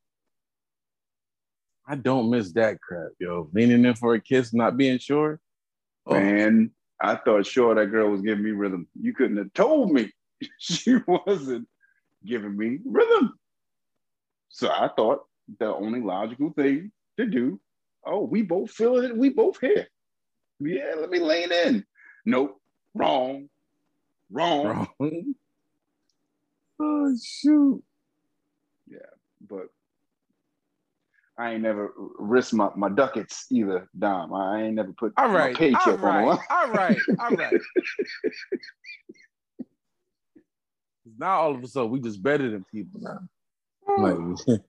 I don't miss that crap, yo. Leaning in for a kiss, not being sure. Oh. Man, I thought sure that girl was giving me rhythm. You couldn't have told me she wasn't giving me rhythm. So I thought the only logical thing to do, oh, we both feel it, we both here. Yeah, let me lean in. Nope, wrong, wrong. wrong. oh shoot. Yeah, but I ain't never risked my, my ducats either, Dom. I ain't never put all right, my paycheck all right, on the line. All right, all right. now all of a sudden we just better than people now. Like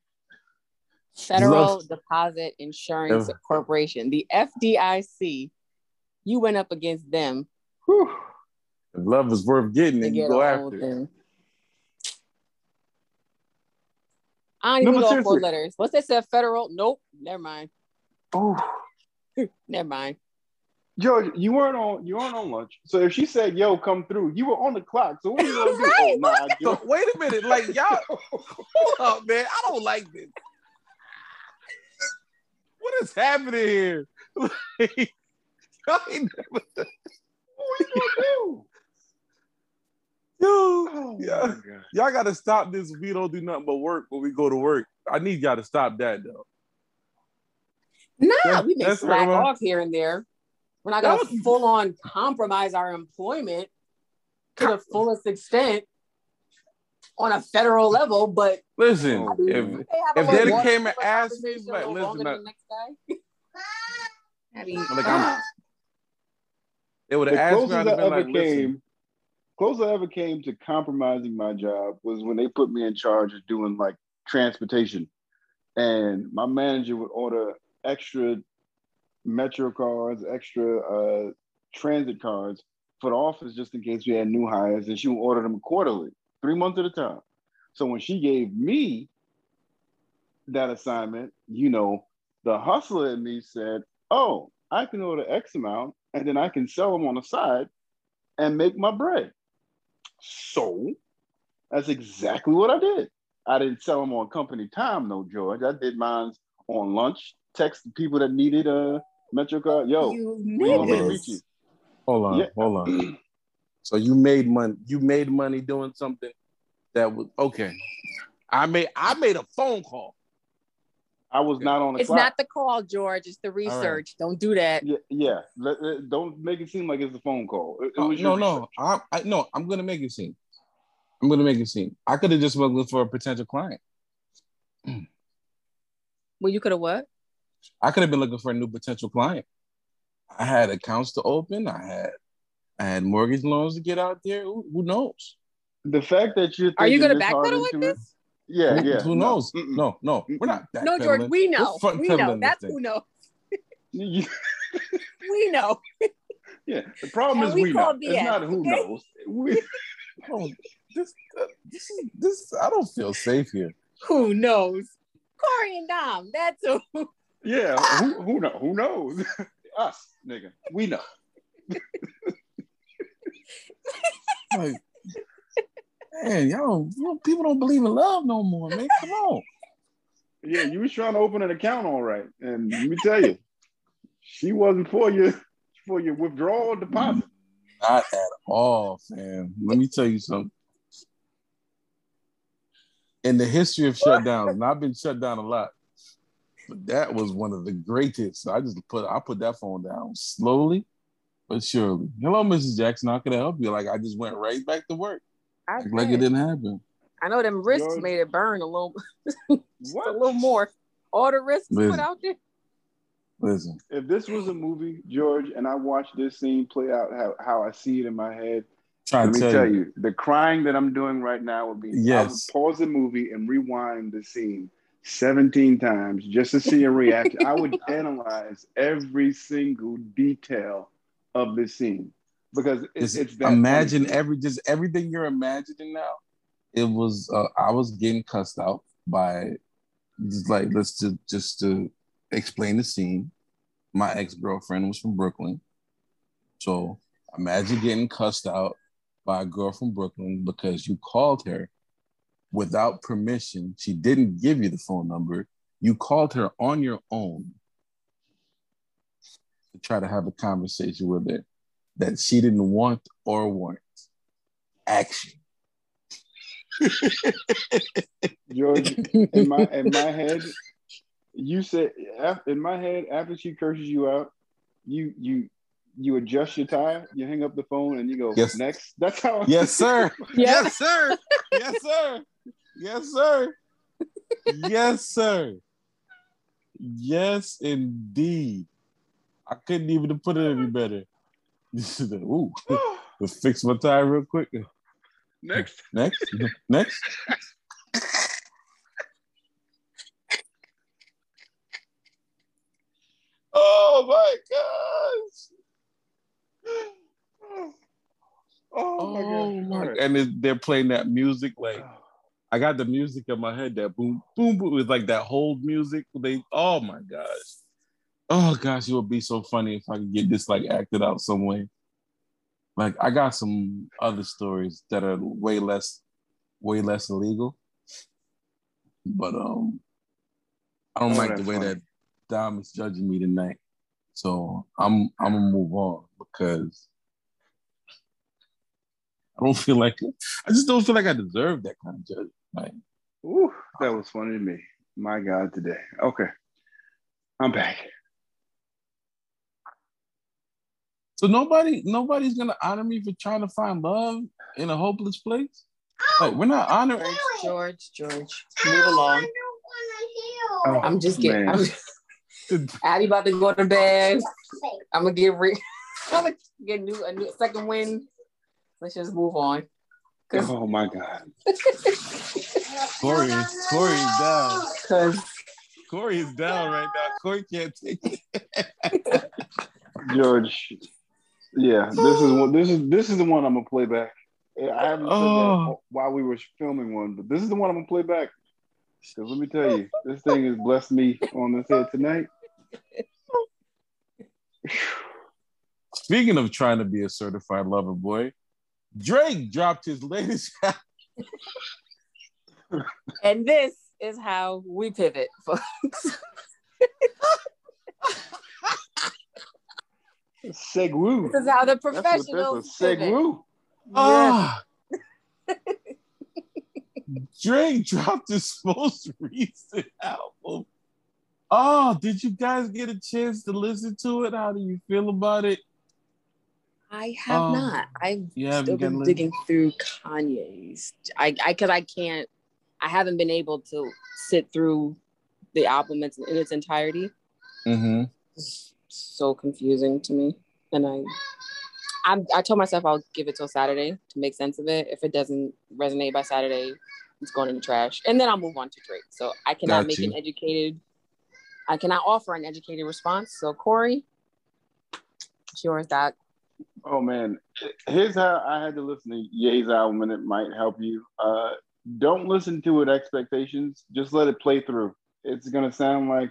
Federal Deposit Insurance Corporation, the FDIC. You went up against them. Whew. If love is worth getting, and you go after it. I don't even know four letters. What's that said? Federal? Nope. Never mind. Oh. Never mind. George, you weren't on you weren't on lunch. So if she said, "Yo, come through," you were on the clock. So what are you gonna do? Oh, right, oh, nah, so, wait a minute, like y'all, hold up, man. I don't like this. What is happening here? Like, y'all ain't never. What are you gonna do? Yo, oh yeah, y'all gotta stop this. We don't do nothing but work when we go to work. I need y'all to stop that though. Nah, that, we may slack off here and there. We're not gonna was... full on compromise our employment to the fullest extent on a federal level. But listen, oh, I mean, if if they came and asked me, like, listen, like, I mean, like I'm, they would have asked me. I'd have been like, came, listen closest I ever came to compromising my job was when they put me in charge of doing like transportation. And my manager would order extra metro cards, extra uh, transit cards for the office just in case we had new hires, and she would order them quarterly, three months at a time. So when she gave me that assignment, you know, the hustler in me said, Oh, I can order X amount and then I can sell them on the side and make my bread. So that's exactly what I did. I didn't sell them on company time, no, George. I did mine on lunch, text the people that needed a MetroCard. Yo, we want to meet you. Hold on, yeah. hold on. so you made money. You made money doing something that was okay. I made I made a phone call. I was not on the. It's clock. not the call, George. It's the research. Right. Don't do that. Yeah, yeah. don't make it seem like it's a phone call. It, it oh, was no, no. I, I, no. I'm gonna make it seem. I'm gonna make it seem. I could have just been looking for a potential client. Well, you could have what? I could have been looking for a new potential client. I had accounts to open. I had, I had mortgage loans to get out there. Who, who knows? The fact that you're are you gonna backpedal like this? It, yeah, yeah. Who knows? No, no, no. we're not. No, George, we know. We know. That's who knows. we know. Yeah, the problem and is we, we know. BS, it's not who okay? knows. We, oh, this, uh, this is this. I don't feel safe here. Who knows? Corey and Dom. That's who. Yeah, who who know? Who knows? Us, nigga. We know. like Man, y'all, people don't believe in love no more, man. Come on. Yeah, you was trying to open an account all right. And let me tell you, she wasn't for you for your withdrawal deposit. Not at all, fam. Let me tell you something. In the history of shutdowns, and I've been shut down a lot, but that was one of the greatest. So I just put I put that phone down slowly but surely. Hello, Mrs. Jackson. How can I help you? Like I just went right back to work. I like it didn't happen. I know them risks George. made it burn a little, a little more. All the risks Listen. put out there. Listen. If this was a movie, George, and I watched this scene play out how, how I see it in my head, Try let me tell, tell you. you. the crying that I'm doing right now would be yes. pause the movie and rewind the scene 17 times just to see a reaction. I would analyze every single detail of the scene because it's, it's imagine funny. every just everything you're imagining now. It was uh, I was getting cussed out by just like let's just just to explain the scene. My ex girlfriend was from Brooklyn, so imagine getting cussed out by a girl from Brooklyn because you called her without permission. She didn't give you the phone number. You called her on your own to try to have a conversation with her that she didn't want or want. Action. George, in my in my head, you said in my head after she curses you out, you you you adjust your tie, you hang up the phone, and you go yes. next. That's how. Yes, sir. yes, sir. Yes, sir. Yes, sir. Yes, sir. Yes, indeed. I couldn't even put it any better. Ooh, let's fix my tie real quick. Next. Next. Next. oh my gosh. Oh, oh my, oh god. And they're playing that music like oh. I got the music in my head that boom boom boom with like that hold music. They oh my gosh. Oh gosh, it would be so funny if I could get this like acted out some way. Like I got some other stories that are way less, way less illegal. But um, I don't oh, like the way funny. that Dom is judging me tonight. So I'm I'm gonna move on because I don't feel like I just don't feel like I deserve that kind of judgment. Like, Ooh, that was funny to me. My God, today. Okay, I'm back. So nobody, nobody's gonna honor me for trying to find love in a hopeless place. Like we're not honoring George. George, move along. Oh, I'm just getting. I'm Addie about to go to bed. I'm gonna get re- I'm gonna get new a new second win. Let's just move on. Oh my god. Corey, Corey is down. Cause Corey is down right now. Corey can't take it. George, yeah, this is what this is. This is the one I'm gonna play back. I haven't said oh. that while we were filming one, but this is the one I'm gonna play back. Because let me tell you, this thing has blessed me on this head tonight. Speaking of trying to be a certified lover boy, Drake dropped his latest. and this is how we pivot, folks. Segwoo. This is how the professionals. Segwoo. Ah. Drake dropped his most recent album. Oh, did you guys get a chance to listen to it? How do you feel about it? I have um, not. I've still been digging through Kanye's. I, I, cause I can't. I haven't been able to sit through the album in, in its entirety. Mm-hmm so confusing to me. And I I'm, I told myself I'll give it till Saturday to make sense of it. If it doesn't resonate by Saturday, it's going in the trash. And then I'll move on to Drake. So I cannot Got make you. an educated, I cannot offer an educated response. So Corey, it's yours, Doc. Oh man, here's how I had to listen to Ye's album, and it might help you. Uh, don't listen to it expectations. Just let it play through. It's gonna sound like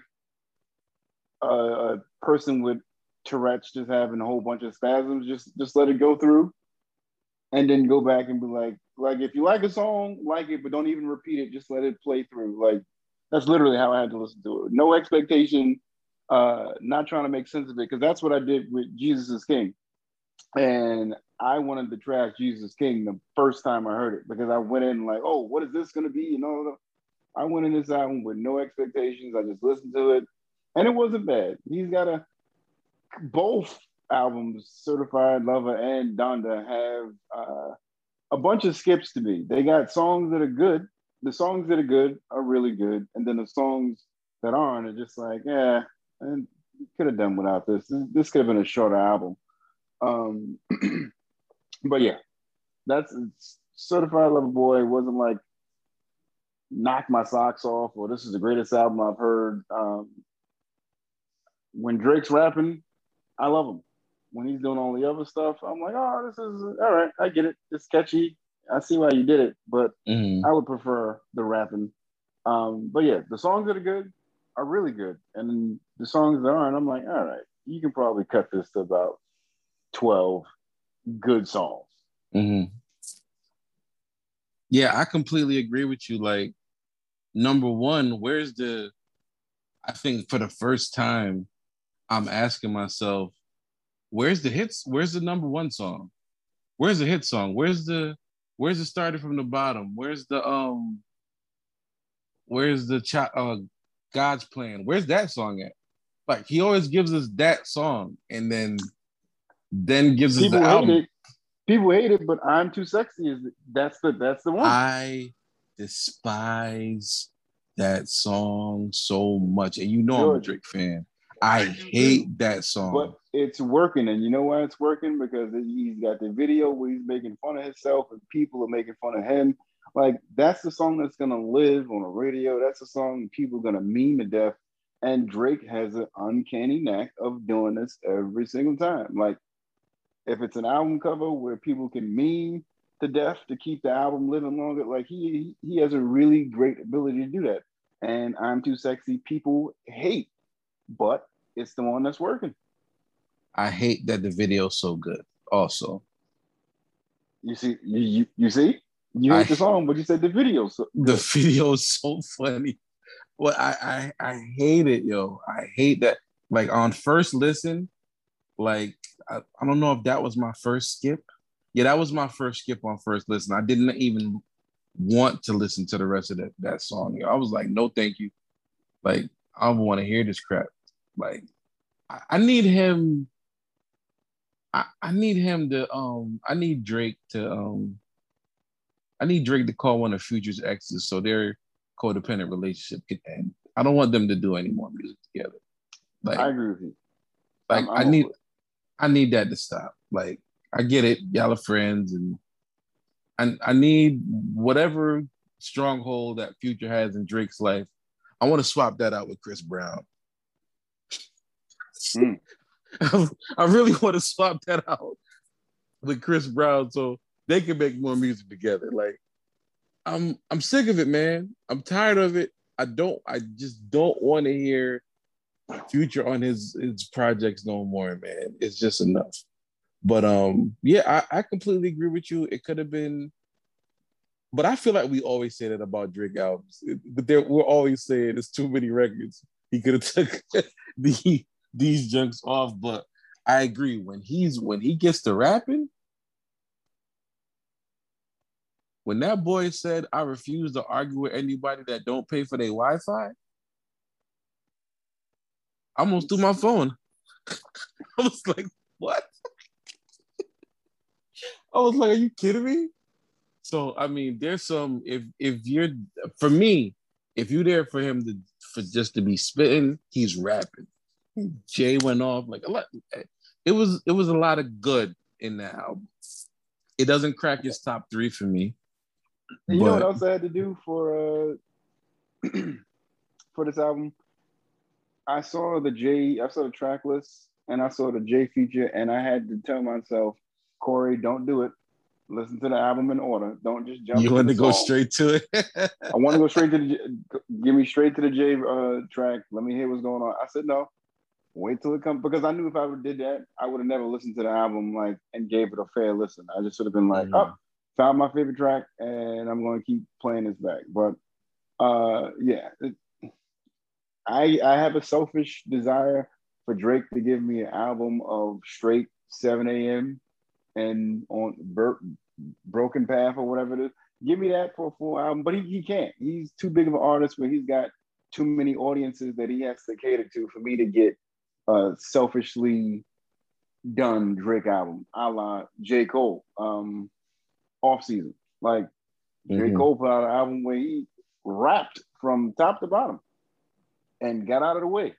a, person with Tourette's just having a whole bunch of spasms, just just let it go through. and then go back and be like, like if you like a song, like it, but don't even repeat it. Just let it play through. Like that's literally how I had to listen to it. No expectation, uh, not trying to make sense of it, because that's what I did with Jesus is King. And I wanted to track Jesus King the first time I heard it because I went in like, oh, what is this gonna be? You know, I went in this album with no expectations. I just listened to it, and it wasn't bad. He's got a both albums, Certified Lover and Donda, have uh, a bunch of skips to me. They got songs that are good. The songs that are good are really good, and then the songs that aren't are just like, yeah, and could have done without this. This could have been a shorter album. Um, but yeah, that's Certified Lover Boy wasn't like knock my socks off or this is the greatest album I've heard. Um, when Drake's rapping, I love him when he's doing all the other stuff, I'm like, oh, this is all right. I get it. It's catchy. I see why you did it, but mm-hmm. I would prefer the rapping. Um, but yeah, the songs that are good are really good, and the songs that aren't, I'm like, all right, you can probably cut this to about twelve good songs. Mm-hmm. Yeah, I completely agree with you. Like, number one, where's the? I think for the first time, I'm asking myself, where's the hits? Where's the number one song? Where's the hit song? Where's the where's it started from the bottom? Where's the um where's the uh God's plan? Where's that song at? Like he always gives us that song and then then gives People us the album. It. People hate it, but I'm too sexy. Is that's the that's the one. I despise that song so much, and you know George. I'm a Drake fan. I hate that song. But it's working, and you know why it's working? Because he's got the video where he's making fun of himself, and people are making fun of him. Like that's the song that's gonna live on the radio. That's the song people are gonna meme to death. And Drake has an uncanny knack of doing this every single time. Like if it's an album cover where people can meme to death to keep the album living longer, like he he has a really great ability to do that. And I'm too sexy. People hate but it's the one that's working. I hate that the video's so good. Also, you see, you you, you see, you hate I, the song, but you said the video. So the video is so funny. Well, I, I I hate it, yo. I hate that. Like on first listen, like I, I don't know if that was my first skip. Yeah, that was my first skip on first listen. I didn't even want to listen to the rest of that, that song. Yo. I was like, no, thank you. Like, I don't want to hear this crap. Like, I, I need him. I, I need him to um. I need Drake to um. I need Drake to call one of Future's exes so their codependent relationship can end. I don't want them to do any more music together. Like I agree with you. Like I'm, I'm i need, I need that to stop. Like I get it, y'all are friends, and I I need whatever stronghold that Future has in Drake's life. I want to swap that out with Chris Brown. Mm. I really want to swap that out with Chris Brown so they can make more music together. Like, I'm I'm sick of it, man. I'm tired of it. I don't. I just don't want to hear Future on his his projects no more, man. It's just enough. But um, yeah, I, I completely agree with you. It could have been, but I feel like we always say that about Drake albums. But there, we're always saying it's too many records. He could have took the these junks off. But I agree when he's when he gets to rapping, when that boy said, "I refuse to argue with anybody that don't pay for their Wi-Fi," I almost threw my phone. I was like, "What?" I was like, "Are you kidding me?" So I mean, there's some if if you're for me, if you're there for him to for just to be spitting, he's rapping. Jay went off like a lot. It was it was a lot of good in that album. It doesn't crack his top three for me. You but... know what else I had to do for uh for this album? I saw the J, I saw the track list, and I saw the J feature, and I had to tell myself, Corey, don't do it. Listen to the album in order. Don't just jump. You want to go straight to it? I want to go straight to the. Give me straight to the J uh, track. Let me hear what's going on. I said no wait till it comes because I knew if I would did that, I would have never listened to the album like and gave it a fair listen. I just would have been like, mm-hmm. oh, found my favorite track and I'm going to keep playing this back. But uh, yeah, it, I I have a selfish desire for Drake to give me an album of straight 7 a.m. and on Bur- Broken Path or whatever it is. Give me that for a full album, but he, he can't. He's too big of an artist where he's got too many audiences that he has to cater to for me to get a selfishly done Drake album, a la J. Cole, um, off season. Like mm-hmm. J. Cole put out an album where he rapped from top to bottom and got out of the way.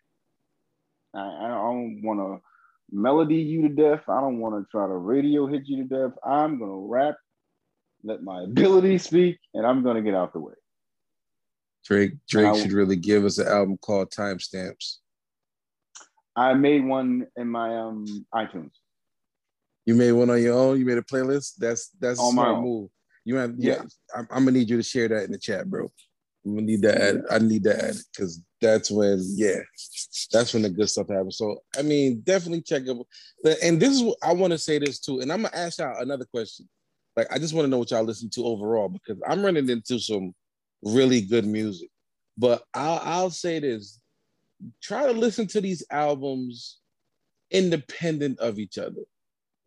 I, I don't want to melody you to death. I don't want to try to radio hit you to death. I'm gonna rap, let my ability speak, and I'm gonna get out the way. Drake Drake should really give us an album called Timestamps. I made one in my um iTunes. You made one on your own. You made a playlist. That's that's on a smart move. You have yeah. I'm, I'm, gonna need you to share that in the chat, bro. I'm gonna need that. I need that because that's when yeah, that's when the good stuff happens. So I mean, definitely check it. And this is what I want to say this too. And I'm gonna ask y'all another question. Like I just want to know what y'all listen to overall because I'm running into some really good music. But I'll I'll say this: try to listen to these albums independent of each other.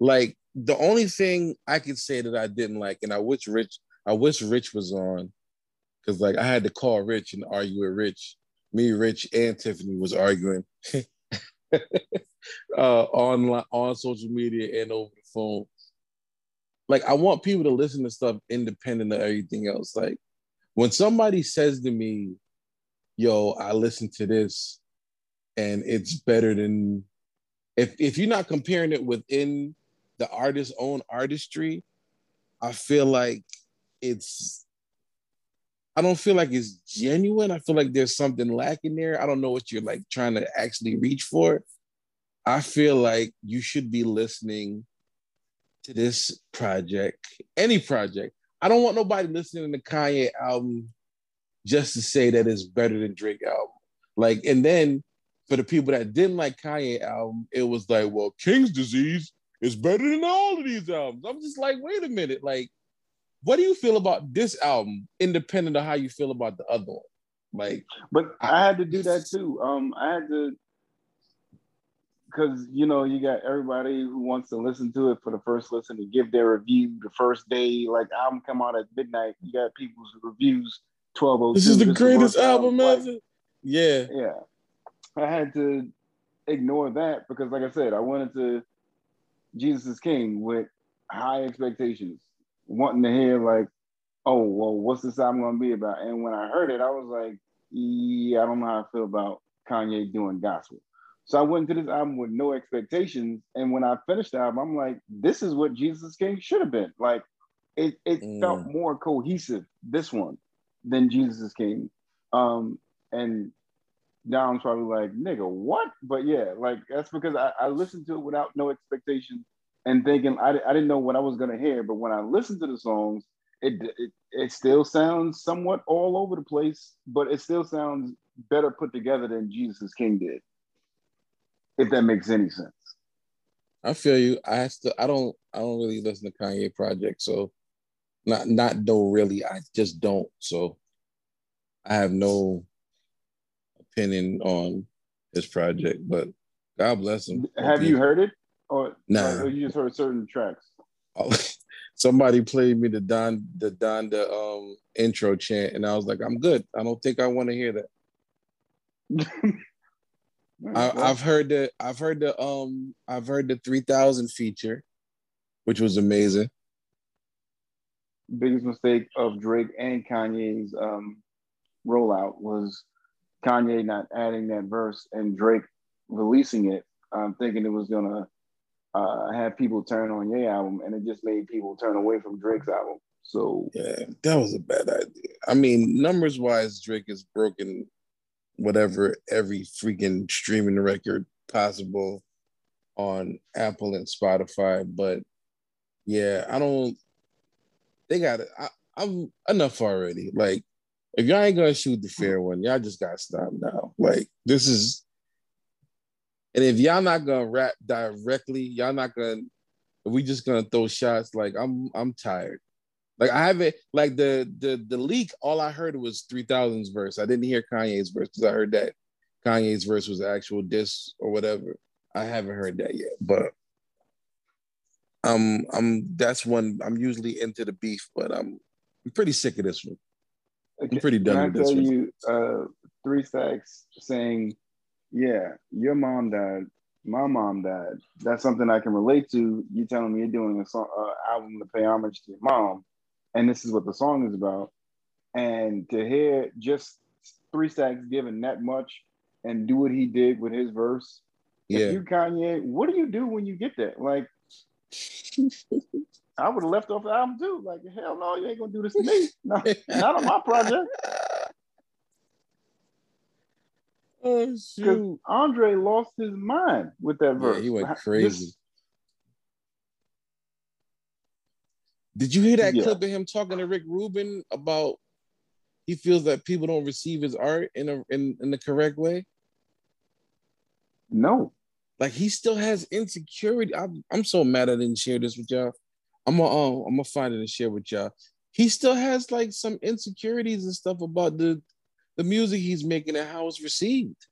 Like the only thing I could say that I didn't like, and I wish Rich, I wish Rich was on, because like I had to call Rich and argue with Rich. Me, Rich, and Tiffany was arguing uh, on on social media and over the phone. Like I want people to listen to stuff independent of everything else. Like when somebody says to me, "Yo, I listened to this, and it's better than," if if you're not comparing it within the artist's own artistry, I feel like it's I don't feel like it's genuine. I feel like there's something lacking there. I don't know what you're like trying to actually reach for. I feel like you should be listening to this project, any project. I don't want nobody listening to Kanye album just to say that it's better than Drake album. Like, and then for the people that didn't like Kanye album, it was like, well, King's Disease is better than all of these albums. I'm just like, wait a minute, like what do you feel about this album, independent of how you feel about the other one? Like, but I, I had to do that too. Um, I had to because you know you got everybody who wants to listen to it for the first listen to give their review the first day. Like album come out at midnight, you got people's reviews twelve oh. This is the greatest album ever. Yeah, yeah. I had to ignore that because, like I said, I wanted to Jesus is King with high expectations wanting to hear like, oh, well, what's this album gonna be about? And when I heard it, I was like, yeah, I don't know how I feel about Kanye doing gospel. So I went into this album with no expectations. And when I finished the album, I'm like, this is what Jesus King should have been. Like it, it mm. felt more cohesive, this one, than Jesus King. Um, and Dom's probably like, nigga, what? But yeah, like that's because I, I listened to it without no expectations and thinking I, I didn't know what I was gonna hear, but when I listened to the songs, it, it it still sounds somewhat all over the place, but it still sounds better put together than Jesus King did. If that makes any sense. I feel you. I still I don't I don't really listen to Kanye project, so not not no really. I just don't. So I have no opinion on his project, but God bless him. Have you heard it? Or, nah. or you just heard certain tracks? Oh, somebody played me the Don the Don the um intro chant, and I was like, I'm good. I don't think I want to hear that. I, have heard the I've heard the um I've heard the three thousand feature, which was amazing. Biggest mistake of Drake and Kanye's um rollout was Kanye not adding that verse and Drake releasing it, um, thinking it was gonna uh, have people turn on your album, and it just made people turn away from Drake's album. So yeah, that was a bad idea. I mean, numbers wise, Drake has broken whatever every freaking streaming record possible on Apple and Spotify, but yeah, I don't. They got it. I'm enough already. Like, if y'all ain't gonna shoot the fair one, y'all just gotta stop now. Like, this is And if y'all not gonna rap directly, y'all not gonna. we just gonna throw shots, like I'm, I'm tired. Like I haven't like the the the leak. All I heard was 3000's verse. I didn't hear Kanye's verse because I heard that Kanye's verse was actual diss or whatever. I haven't heard that yet, but um, I'm that's one I'm usually into the beef, but I'm I'm pretty sick of this one. I'm pretty done Can with I tell you, uh, three stacks saying, "Yeah, your mom died, my mom died." That's something I can relate to. You telling me you're doing a song, uh, album to pay homage to your mom, and this is what the song is about. And to hear just three stacks giving that much and do what he did with his verse. Yeah. If you Kanye, what do you do when you get that? Like, I would have left off the album too. Like, hell no, you ain't gonna do this to me. No, not on my project. Oh shoot! Andre lost his mind with that verse. Yeah, he went crazy. This... Did you hear that yeah. clip of him talking to Rick Rubin about he feels that people don't receive his art in a in, in the correct way? No. Like he still has insecurity. I'm, I'm so mad I didn't share this with y'all. I'm gonna um, I'm gonna find it and share with y'all. He still has like some insecurities and stuff about the the music he's making and how it's received.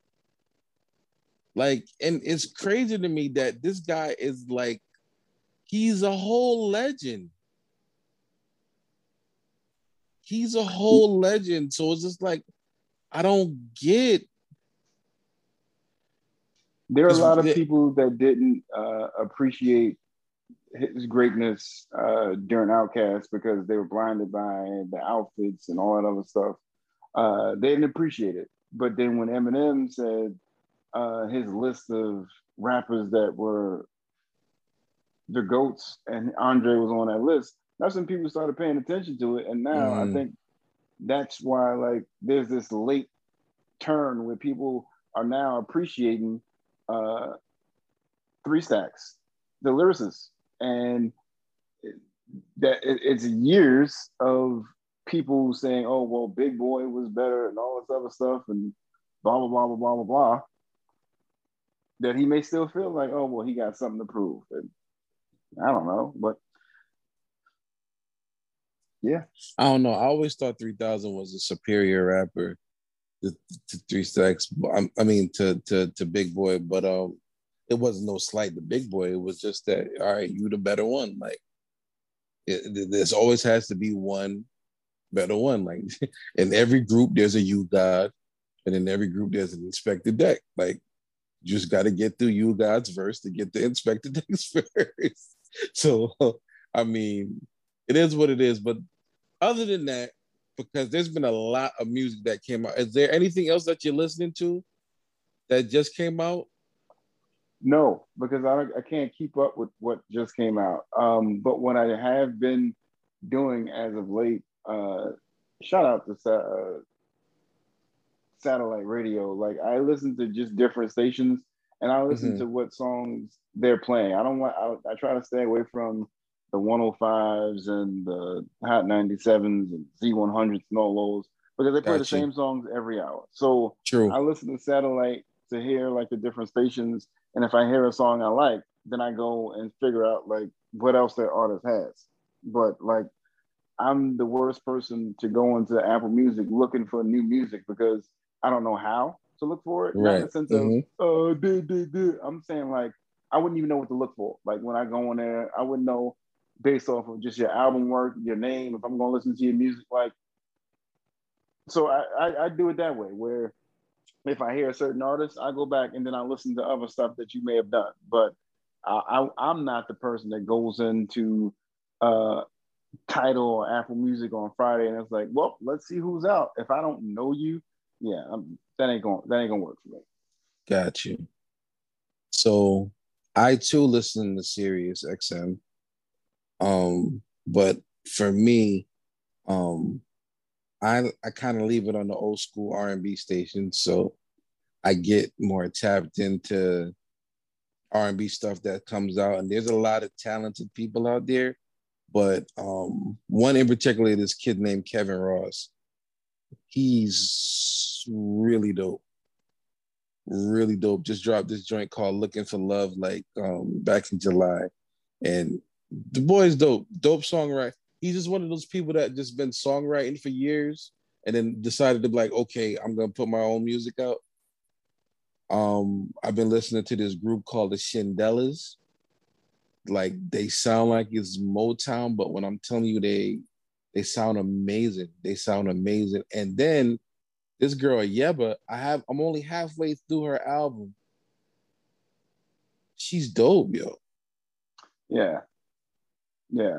Like, and it's crazy to me that this guy is like, he's a whole legend. He's a whole legend. So it's just like, I don't get. There are a lot of people that didn't uh, appreciate his greatness uh, during OutKast because they were blinded by the outfits and all that other stuff. Uh, they didn't appreciate it. But then when Eminem said uh, his list of rappers that were the goats and Andre was on that list, that's when people started paying attention to it. And now mm. I think that's why like there's this late turn where people are now appreciating uh, three stacks, the lyricists, and that it's years of people saying, "Oh, well, Big Boi was better," and all this other stuff, and blah blah blah blah blah blah blah. That he may still feel like, "Oh, well, he got something to prove." And I don't know, but yeah, I don't know. I always thought Three Thousand was a superior rapper to, to Three Stacks. I mean, to to to Big Boi, but um, it wasn't no slight to Big Boi. It was just that, all right, you the better one. Like, it, there's always has to be one better one. Like in every group, there's a U-God, and in every group, there's an Inspectah Deck. Like you just got to get through U-God's verse to get the Inspectah Deck's first. So I mean, it is what it is. But other than that, because there's been a lot of music that came out. Is there anything else that you're listening to that just came out? No, because I, I can't keep up with what just came out. Um, but what I have been doing as of late uh, shout out to uh, satellite radio. Like I listen to just different stations, and I listen mm-hmm. to what songs they're playing. I don't want. I, I, try to stay away from the 105s and the Hot 97s and Z100s and all those because they play the same songs every hour. So True. I listen to satellite to hear like the different stations, and if I hear a song I like, then I go and figure out like what else that artist has. But like I'm the worst person to go into Apple Music looking for new music because I don't know how to look for it. Right. Not in the sense mm-hmm. of, oh, duh, duh, duh. I'm saying like, I wouldn't even know what to look for. Like when I go in there, I wouldn't know based off of just your album work, your name, if I'm going to listen to your music. Like, so I, I, I do it that way where if I hear a certain artist, I go back and then I listen to other stuff that you may have done. But I, I, am not the person that goes into uh, Tidal or Apple Music on Friday, and it's like, well, let's see who's out. If I don't know you, yeah, I'm, that ain't going that ain't gonna work for me. Got you. So I too listen to Sirius XM. Um, but for me, um, I I kind of leave it on the old school R and B station, so I get more tapped into R and B stuff that comes out, and there's a lot of talented people out there but um, one in particular, this kid named Kevin Ross. He's really dope. really dope. Just dropped this joint called "Looking for Love" like um back in July, and the boy's dope. Dope songwriter. He's just one of those people that just been songwriting for years, and then decided to be like, okay, I'm gonna put my own music out. Um, I've been listening to this group called the Shindellas. Like they sound like it's Motown, but when I'm telling you, they they sound amazing. They sound amazing. And then this girl Yebba, I have I'm only halfway through her album. She's dope, yo. Yeah. Yeah.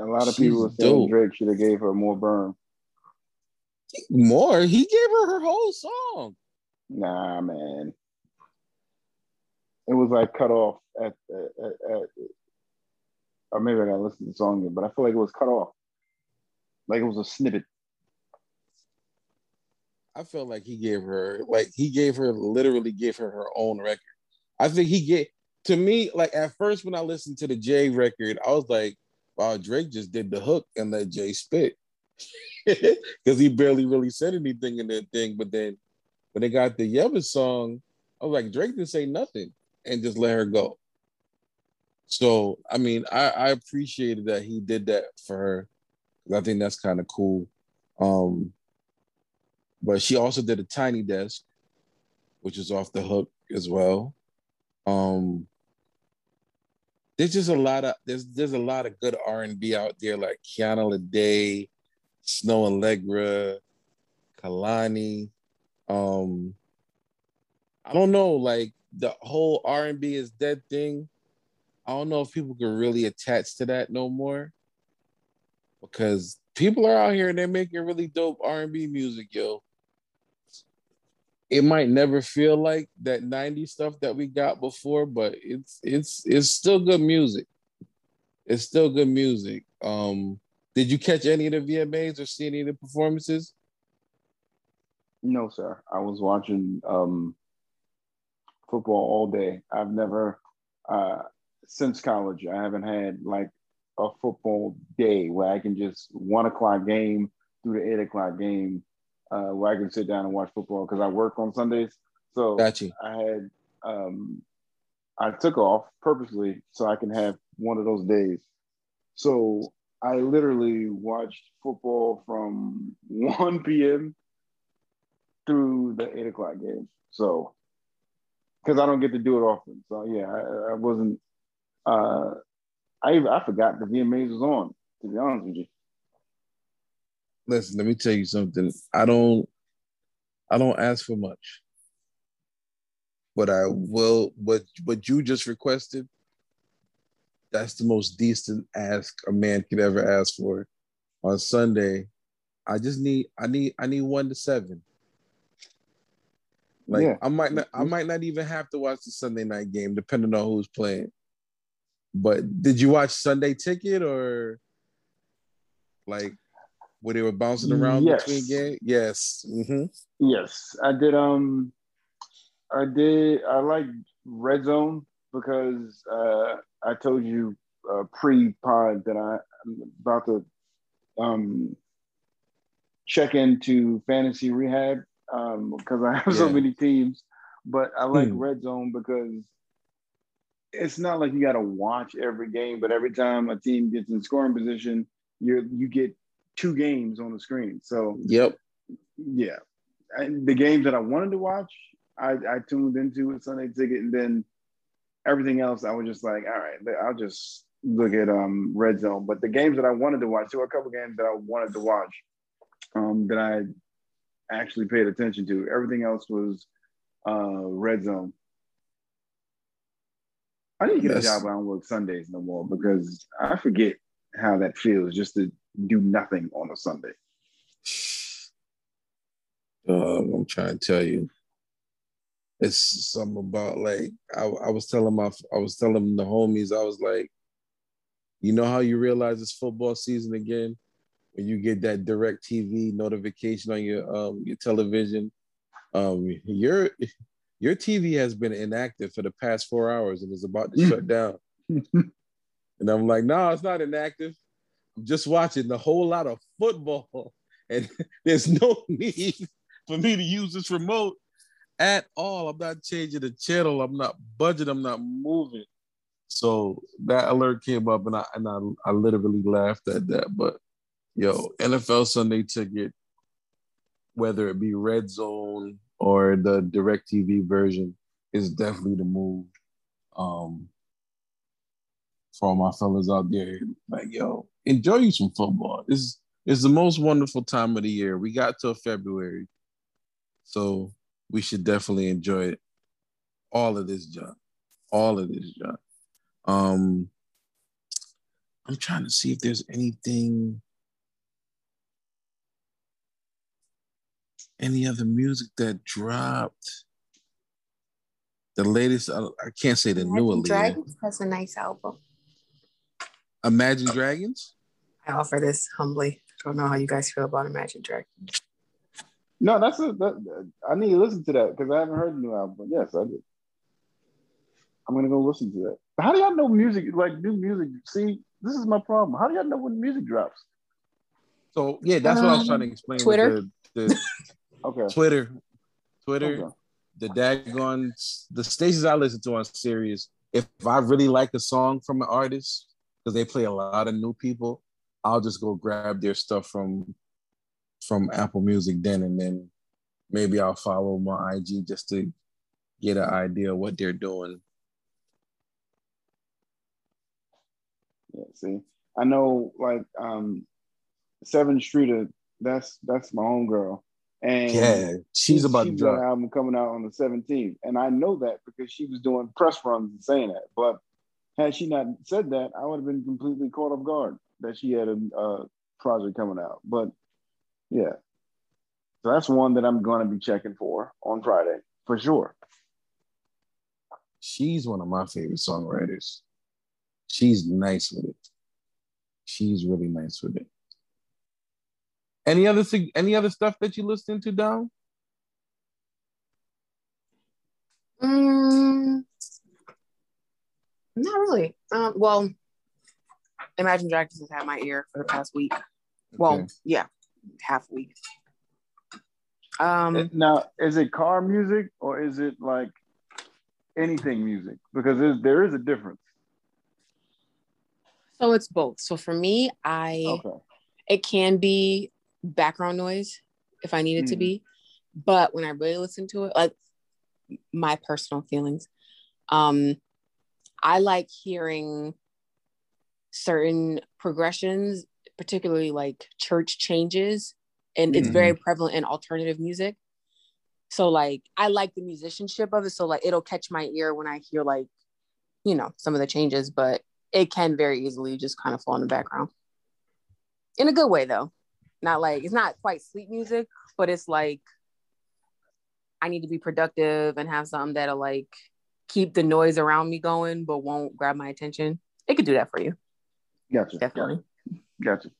A lot of She's people saying dope. Drake should have gave her more burn. More? He gave her her whole song. Nah, man. It was like cut off at, at, at, at or maybe I gotta listen to the song again, but I feel like it was cut off. Like it was a snippet. I felt like he gave her like he gave her literally gave her her own record. I think he get to me like at first when I listened to the J record, I was like, "Wow, Drake just did the hook and let Jay spit," because he barely really said anything in that thing. But then when they got the Yebba song, I was like, Drake didn't say nothing and just let her go. So I mean, I, I appreciated that he did that for her. I think that's kind of cool. Um, but she also did a tiny desk, which is off the hook as well. Um, there's just a lot of there's there's a lot of good R and B out there, like Kiana Lede, Snoh Aalegra, Kehlani. Um, I don't know, like the whole R and B is dead thing. I don't know if people can really attach to that no more because people are out here and they're making really dope R and B music, yo it might never feel like that 90s stuff that we got before, but it's it's it's still good music. It's still good music. Um, did you catch any of the VMAs or see any of the performances? No, sir. I was watching um, football all day. I've never, uh, since college, I haven't had like a football day where I can just one o'clock game through the eight o'clock game uh, where I can sit down and watch football because I work on Sundays. So gotcha. I had um, I took off purposely so I can have one of those days. So I literally watched football from 1 p.m. through the eight o'clock game. So because I don't get to do it often. So yeah, I, I wasn't. Uh, I I forgot the VMAs was on. To be honest with you listen, let me tell you something. I don't I don't ask for much. But I will what what you just requested, that's the most decent ask a man could ever ask for on Sunday. I just need I need I need one to seven. Like yeah. I might not I might not even have to watch the Sunday night game, depending on who's playing. But did you watch Sunday Ticket or like where they were bouncing around yes. between games? Yes. Mm-hmm. Yes, I did. Um, I did. I like Red Zone because uh, I told you uh, pre-pod that I, am about to um, check into fantasy rehab um, because I have yeah. so many teams. But I like hmm. Red Zone because it's not like you got to watch every game, but every time a team gets in scoring position, you you get two games on the screen. So yep, yeah, and the games that I wanted to watch, I, I tuned into with Sunday Ticket, and then everything else, I was just like, all right, I'll just look at um Red Zone. But the games that I wanted to watch, there were a couple games that I wanted to watch um, that I actually paid attention to. Everything else was uh, Red Zone. I need to get yes. a job where I don't work Sundays no more because I forget how that feels just to do nothing on a Sunday? Uh, I'm trying to tell you. It's something about like I, I was telling my I was telling the homies, I was like, you know how you realize it's football season again? When you get that DirecTV notification on your um your television. Um your your TV has been inactive for the past four hours and is about to shut down. and I'm like, no, it's not inactive just watching a whole lot of football, and there's no need for me to use this remote. at all. I'm not changing the channel. I'm not budget. I'm not moving. So that alert came up, and I and I, I literally laughed at that. But yo, NFL Sunday Ticket, whether it be Red Zone or the DirecTV version, is definitely the move. Um, for all my fellas out there, like yo, enjoy you some football. It's it's the most wonderful time of the year. We got till February, so we should definitely enjoy it. All of this junk, all of this junk. Um, I'm trying to see if there's anything, any other music that dropped. The latest, I, I can't say the Imagine new. Dragons has a nice album. Imagine Dragons. I offer this humbly. I don't know how you guys feel about Imagine Dragons. No, that's a. That, I need to listen to that because I haven't heard the new album. Yes, I did. I'm gonna go listen to that. But how do y'all know music? Like new music? See, this is my problem. How do y'all know when music drops? So yeah, that's what I was trying to um, explain. Twitter. The, the Okay. Twitter, Twitter, Okay. the daggone the stations I listen to on Sirius. If I really like a song from an artist, because they play a lot of new people, I'll just go grab their stuff from from Apple Music then, and then maybe I'll follow my IG just to get an idea of what they're doing. Yeah. See, I know like um, Sevyn Streeter. That's that's my own girl. And Yeah, she's about to she's an drop. album coming out on the 17th. And I know that because she was doing press runs and saying that. But had she not said that, I would have been completely caught off guard that she had a uh, project coming out. But yeah. So that's one that I'm going to be checking for on Friday for sure. She's one of my favorite songwriters. She's nice with it. She's really nice with it. Any other any other stuff that you listening to down? Mm, not really. Um, well, Imagine Dragons has had my ear for the past week. Well, Okay. yeah, half week. Um, Now, is it car music or is it like anything music? Because there's, a difference. so it's both. So for me, I Okay. it can be background noise if I need it to Mhm. be, but when I really listen to it, like my personal feelings, um, I like hearing certain progressions, particularly like church changes, and it's very mm-hmm. prevalent in alternative music. So like I like the musicianship of it. So like it'll catch my ear when I hear like, you know, some of the changes, but it can very easily just kind of fall in the background. In a good way though. Not like it's not quite sleep music, but it's like I need to be productive and have something that'll like keep the noise around me going, but won't grab my attention. It could do that for you, Gotcha. definitely. Gotcha.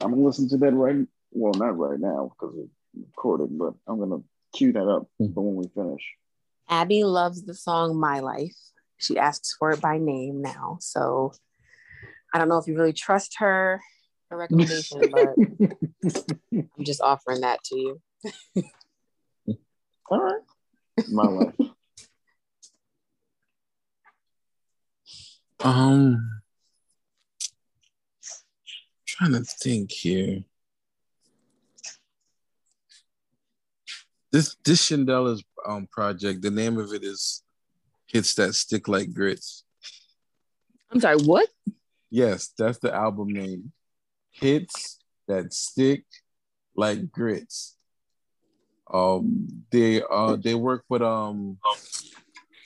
I'm gonna listen to that right. Well, not right now because it's recording, but I'm gonna cue that up Hmm. for when we finish. Abby loves the song My Life. She asks for it by name now. So I don't know if you really trust her her recommendation, but I'm just offering that to you. All right. My life. Um, trying to think here. This this Shindellas' um project. The name of it is "Hits That Stick Like Grits." I'm sorry, what? Yes, that's the album name. Hits that stick like grits. Um, they uh they work with um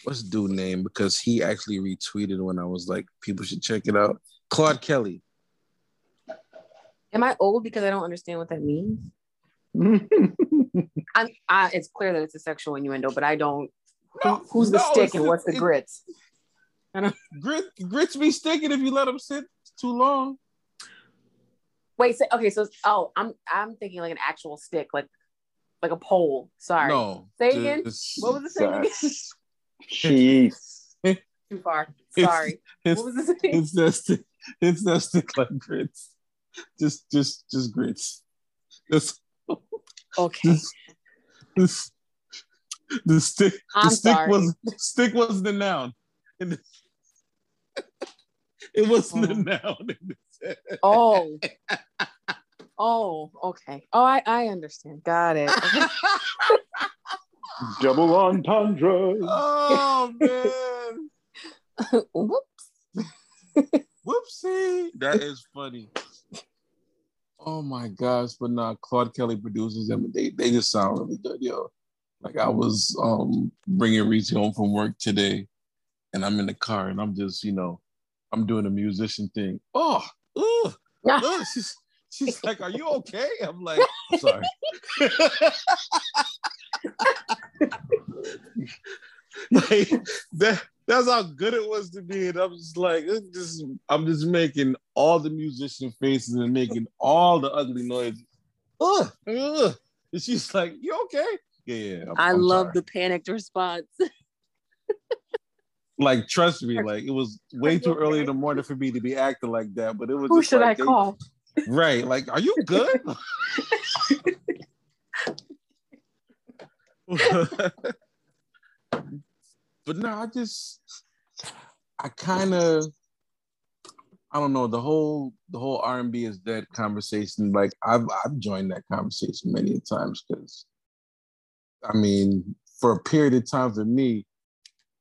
what's the dude name because he actually retweeted when I was like people should check it out. Claude Kelly. Am I old because I don't understand what that means? I'm, I, it's clear that it's a sexual innuendo, but I don't. Who, who's the No, stick and what's the it- grits? Grit grits be sticking if you let them sit too long. Wait, so, okay, so oh, I'm I'm thinking like an actual stick, like like a pole. Sorry, No. Say again? what was the saying again? That's- Jeez. Too far. It's- Sorry. It's, What was the saying? it's that stick. It's that stick like grits. Just just just grits. Just Okay. just, just the stick. I'm the stick sorry. was stick was the noun. The, it wasn't oh. the noun. oh. Oh, okay. Oh, I, I understand. Got it. Double entendre. Oh man. Whoops. Whoopsie. That is funny. Oh my gosh, but nah, Claude Kelly produces them. They they just sound really good, yo. Like I was um bringing Reese home from work today, and I'm in the car, and I'm just you know, I'm doing a musician thing. Oh, ugh, ugh. She's, she's like, "Are you okay?" I'm like, I'm "Sorry." like that that's how good it was to be. And I'm just like, just I'm just making all the musician faces and making all the ugly noises. Ugh, ugh. And she's like, You okay? Yeah, yeah. I'm, i I'm love sorry. the panicked response. like, trust me, like it was way too early in the morning for me to be acting like that. But it was who should like, I call? Right. Like, are you good? but no, I just I kind of I don't know the whole the whole R and B is dead conversation. Like I've I've joined that conversation many times because I mean for a period of time for me,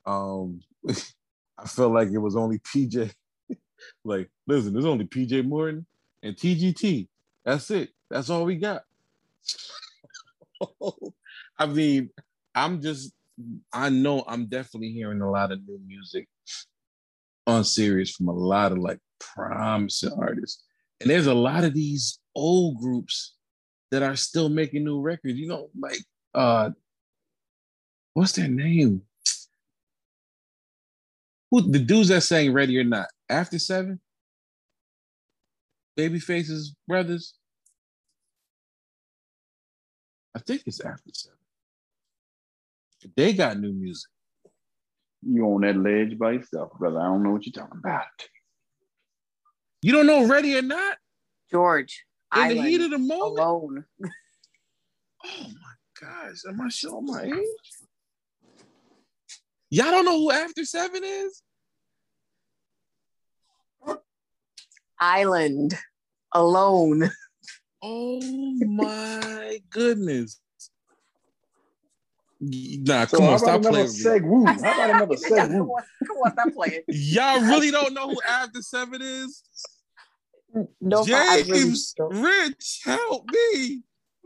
um, I felt like it was only PJ. like listen, there's only PJ Morton and TGT. That's it. That's all we got. I mean, I'm just I know I'm definitely hearing a lot of new music on Sirius from a lot of like promising artists. And there's a lot of these old groups that are still making new records. You know, like uh what's their name? Who the dudes that sang Ready or Not? After Seven? Babyface's brothers? I think it's After Seven. They got new music. You on that ledge by yourself, brother. I don't know what you're talking about. You don't know Ready or Not? George. In Island, the heat of the moment. Alone. oh my gosh. Am I showing my age? Y'all don't know who After Seven is? Island. Alone. Oh my goodness. Nah, so come on, stop playing. Seg Woo. How about another Seg Woo? Come on, stop playing. Y'all really don't know who After Seven is? No, James really Rich, help me.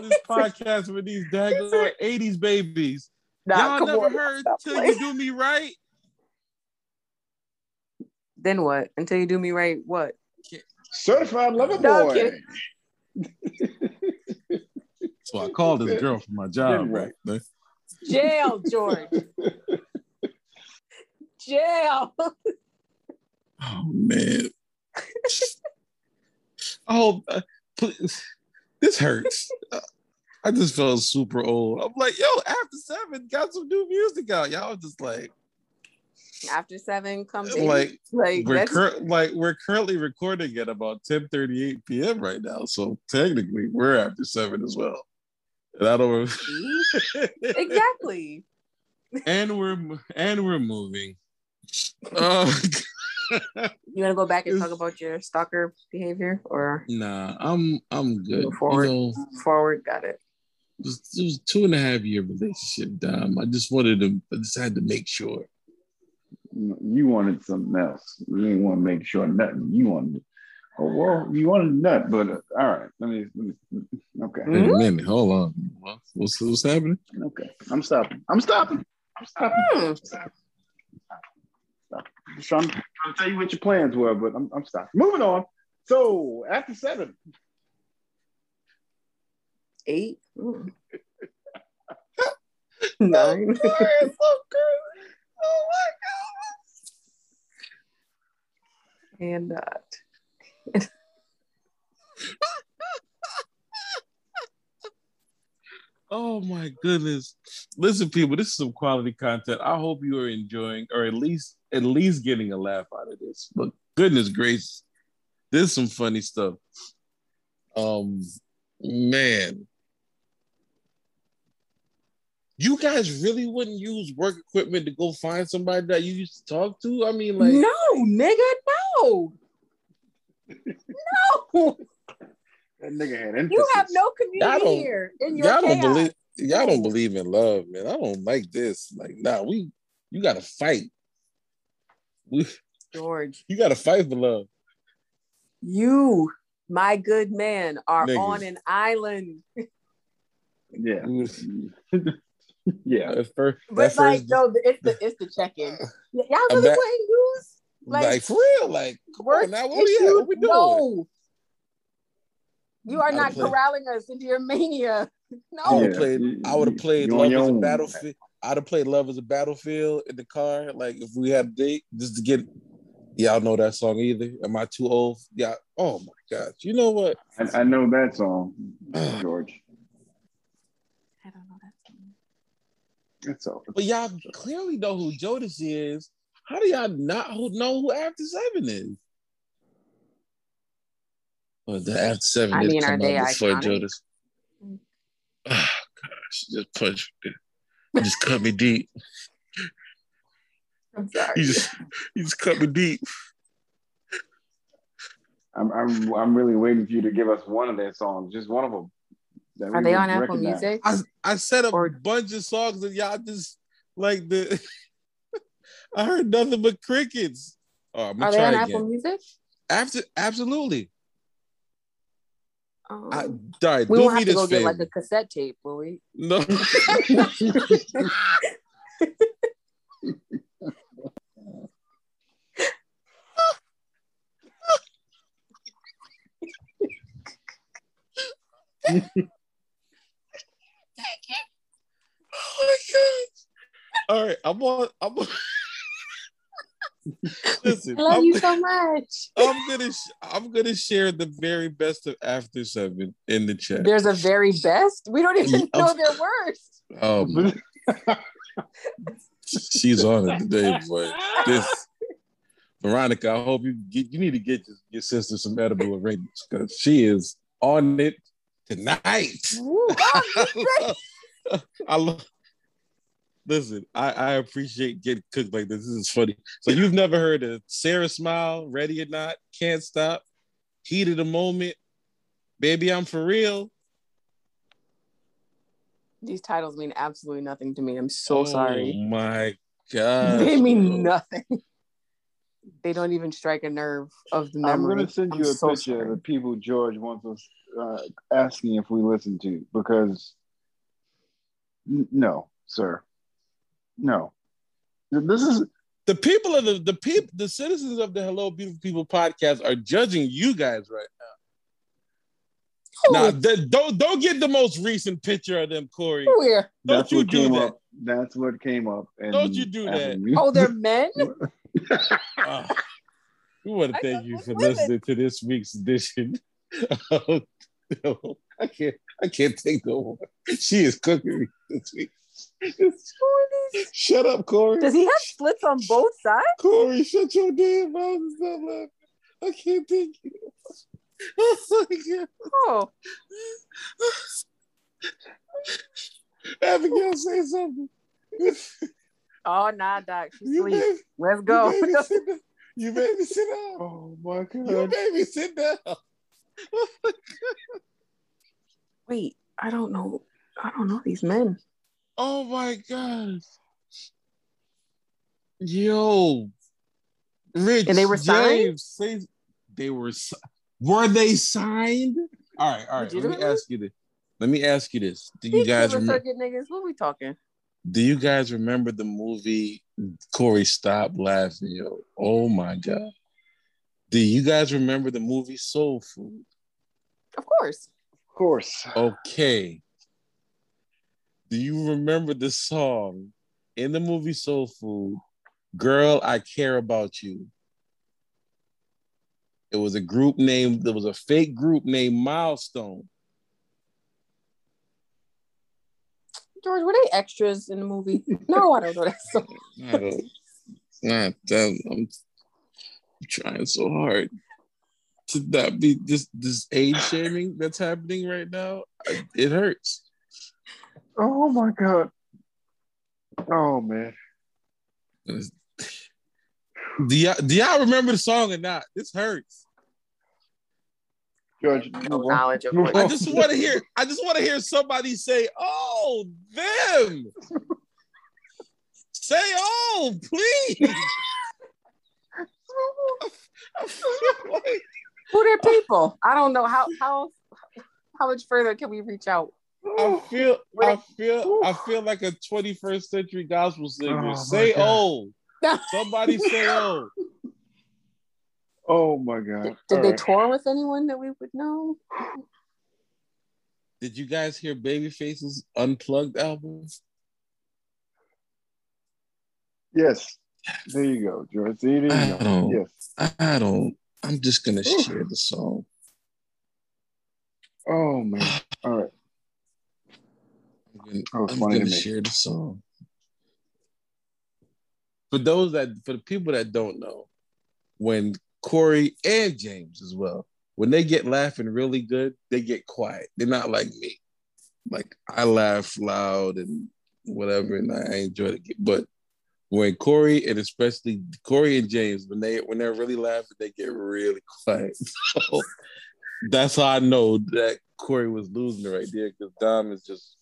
this podcast with these daggone 80s babies. Nah, Y'all never on, heard Till You Do Me Right? Then what? Until you do me right, what? Certified lover boy. So I called this girl for my job, right? Jail, George. Jail. Oh man. oh, uh, please. this hurts. Uh, I just felt super old. I'm like, yo, after seven, got some new music out. Y'all just like, after seven comes like like we're cur- like we're currently recording at about 10 38 p.m right now so technically we're after seven as well That'll exactly. and we're and we're moving. Uh, you want to go back and talk about your stalker behavior, or nah? I'm I'm good. forward, you know, forward. Got it. It was, it was two and a half year relationship. Dom. I just wanted to. I just had to make sure. You wanted something else. You didn't want to make sure nothing. You wanted Oh, well, you want a nut, but uh, all right. Let me, let me okay. Wait a minute. Hold on. What's, what's happening? Okay. I'm stopping. I'm stopping. I'm stopping. Hmm. Stop. Stop. I'm trying, trying, to tell you what your plans were, but I'm, I'm stopping. Moving on. So after seven. Eight. Nine. so good. Oh my God. And. Uh, oh my goodness. Listen, people, this is some quality content. I hope you are enjoying or at least at least getting a laugh out of this. But goodness gracious, this is some funny stuff. Um man. You guys really wouldn't use work equipment to go find somebody that you used to talk to? I mean, like no, nigga, no, no. That nigga had emphasis. You have no community here in your y'all chaos. don't believe y'all don't believe in love, man. I don't like this. Like, nah, we you gotta fight. We George. you gotta fight for love. You, my good man, are Niggas. on an island. Yeah. yeah. At first, But like, first- no, it's the it's the check-in. Y- Y'all I'm really back- wouldn't use like, like, for real, like come work on now, what we? What we doing? No. You are not play- corralling us into your mania. I No. would have played. I would have played Love your as a. Battlefield. I'd have played Love as a Battlefield in the car. Like if we had a date, just to get. Y'all know that song either? Am I too old? Yeah. Oh my gosh. You know what? I, I know that song, George. I don't know that. Song. That's all. But y'all clearly know who Jodeci is. How do y'all not know who After Seven is? Well, the After Seven I did mean, are come they before iconic? Jodeci. Oh ah, gosh, just punch me. You just cut me deep. I'm sorry. You just you just cut me deep. I'm, I'm I'm really waiting for you to give us one of their songs, just one of them. Are they would on Apple. Music? I I set up Or- a bunch of songs and y'all just like the I heard nothing but crickets. Oh, I'm Are they on again. Apple Music? After absolutely. Um, I, we won't have to go favor. get like a cassette tape, will we? No. oh my god! All right, I'm on. I'm on. Listen, I love I'm, you so much. I'm gonna sh- I'm gonna share the very best of After Seven in the chat. There's a very best. We don't even mm, know their worst. Oh, my- she's on it today, boy. This Veronica, I hope you get. You need to get your, your sister some edible arrangements because she is on it tonight. Woo, oh, God, I love. Listen, I, I appreciate getting cooked like this. This is funny. So you've never heard of Sara Smile, Ready or Not, Can't Stop, Heat of the Moment, Baby I'm for real. These titles mean absolutely nothing to me. I'm so Oh sorry. my god. They mean nothing. They don't even strike a nerve of the memory. I'm gonna send I'm you a so picture sorry. of the people George wants us uh, asking if we listen to because n- no, sir, no. This is the people of the the people the citizens of the Hello Beautiful People podcast are judging you guys right Who? now. Now, th- don't don't get the most recent picture of them, Corey. Who here? Don't that's you what do came that. up. That's what came up. and Don't you do that. Oh, they're men? Ah, we want to I thank you for women. listening to this week's edition. of- no, I can't. I can't take no more. She is cooking me this week. Who are these? Shut up, Corey. Does he have splits on both sides? Corey, shut your damn mouth and stop laughing. I can't take you. Oh my God. Oh, Abigail, say something. oh, nah, Doc. She You sleep. made, Let's go. You made, me sit down. you made me sit down. oh my You god! made me sit down. Wait, I don't know. I don't know these men. Oh my gosh. Yo. Rich And they were signed? James, say- they were si- were they signed? All right, all right. Let me ask you this. Let me ask you this. Do you guys remember niggas. What we talking? do you guys remember the movie Corey Stop Laughing? Yo. Oh my god. Do you guys remember the movie Soul Food? Of course. Of course. Okay. Do you remember the song in the movie Soul Food? Girl, I care about you. It was a group named, there was a fake group named Milestone. George, were they extras in the movie? No, I don't know that song. I don't, not that, I'm trying so hard to not be this this age shaming that's happening right now. I- It hurts. Oh my god! Oh man. Do y'all, do y'all remember the song or not? This hurts. George, no knowledge of I just want to hear. I just want to hear somebody say, "Oh, them." say, "Oh, please." Who are people? I don't know how how how much further can we reach out? I feel I feel I feel like a 21st century gospel singer. Oh, say God. oh. Somebody say oh. Oh my god. Did, did they right. tour with anyone that we would know? Did you guys hear Babyface's unplugged album? Yes. There you go, George. There you I go. don't- Yes. I don't. I'm just gonna share the song. Oh man. All right. I'm gonna, I'm to gonna share the song. For those that, for the people that don't know, when Corey and James as well, when they get laughing really good, they get quiet. They're not like me. Like I laugh loud and whatever, and I enjoy it. But when Corey and especially Corey and James, when they when they're really laughing, they get really quiet. So that's how I know that Corey was losing right there because Dom is just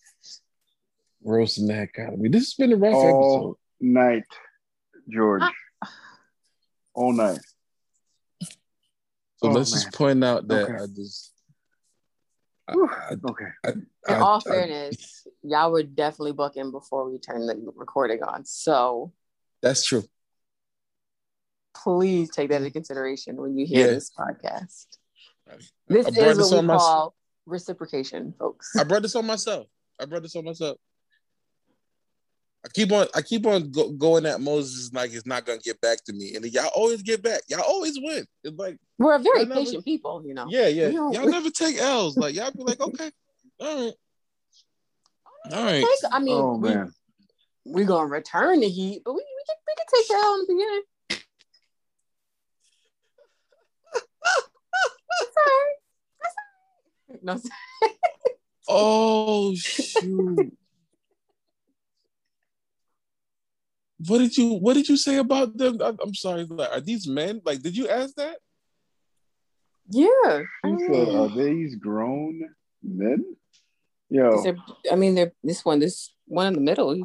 roasting the heck out of me. This has been a rough All episode. night, George. Ah. All night. So Oh, let's man. just point out that Okay. I just I, Whew. I, Okay. I, In all I- fairness, y'all were definitely booking before we turned the recording on. So that's true. please take that into consideration when you hear Yeah. this podcast. This is what on we my- call reciprocation, folks. I brought this on myself. I brought this on myself. I keep on I keep on go, going at Moses like it's not gonna get back to me, and y'all always get back. Y'all always win. It's like We're a very I never- patient people, you know. yeah, yeah. Y'all never take L's. Like y'all be like, okay, all right, all right. Take- I mean, Oh we, man. we're gonna return the heat, but we, we can we can take the L in the beginning. That's all right. That's all right. No, sorry. Oh shoot. What did you What did you say about them? I'm, I'm sorry. Like, are these men? Like, did you ask that? yeah. I mean, said, "Are these grown men?" Yeah. I mean, they're this one, this one in the middle, he's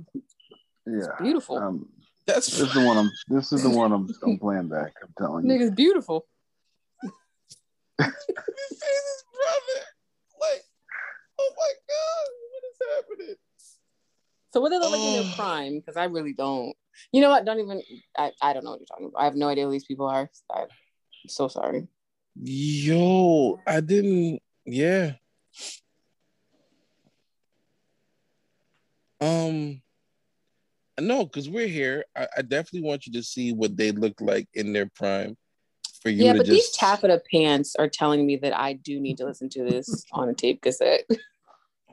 yeah. beautiful. Um, That's this is the one I'm. This is the one I'm. I'm playing back. I'm telling you. Nigga's beautiful. This is his brother. Like, oh my god, what is happening? So what do they look like in Oh. their prime? Because I really don't. You know what? Don't even. I, I don't know what you're talking about. I have no idea who these people are. I'm so sorry. Yo, I didn't. Yeah. Um. No, because we're here. I, I definitely want you to see what they look like in their prime. For you yeah, to but these just taffeta pants are telling me that I do need to listen to this on a tape cassette.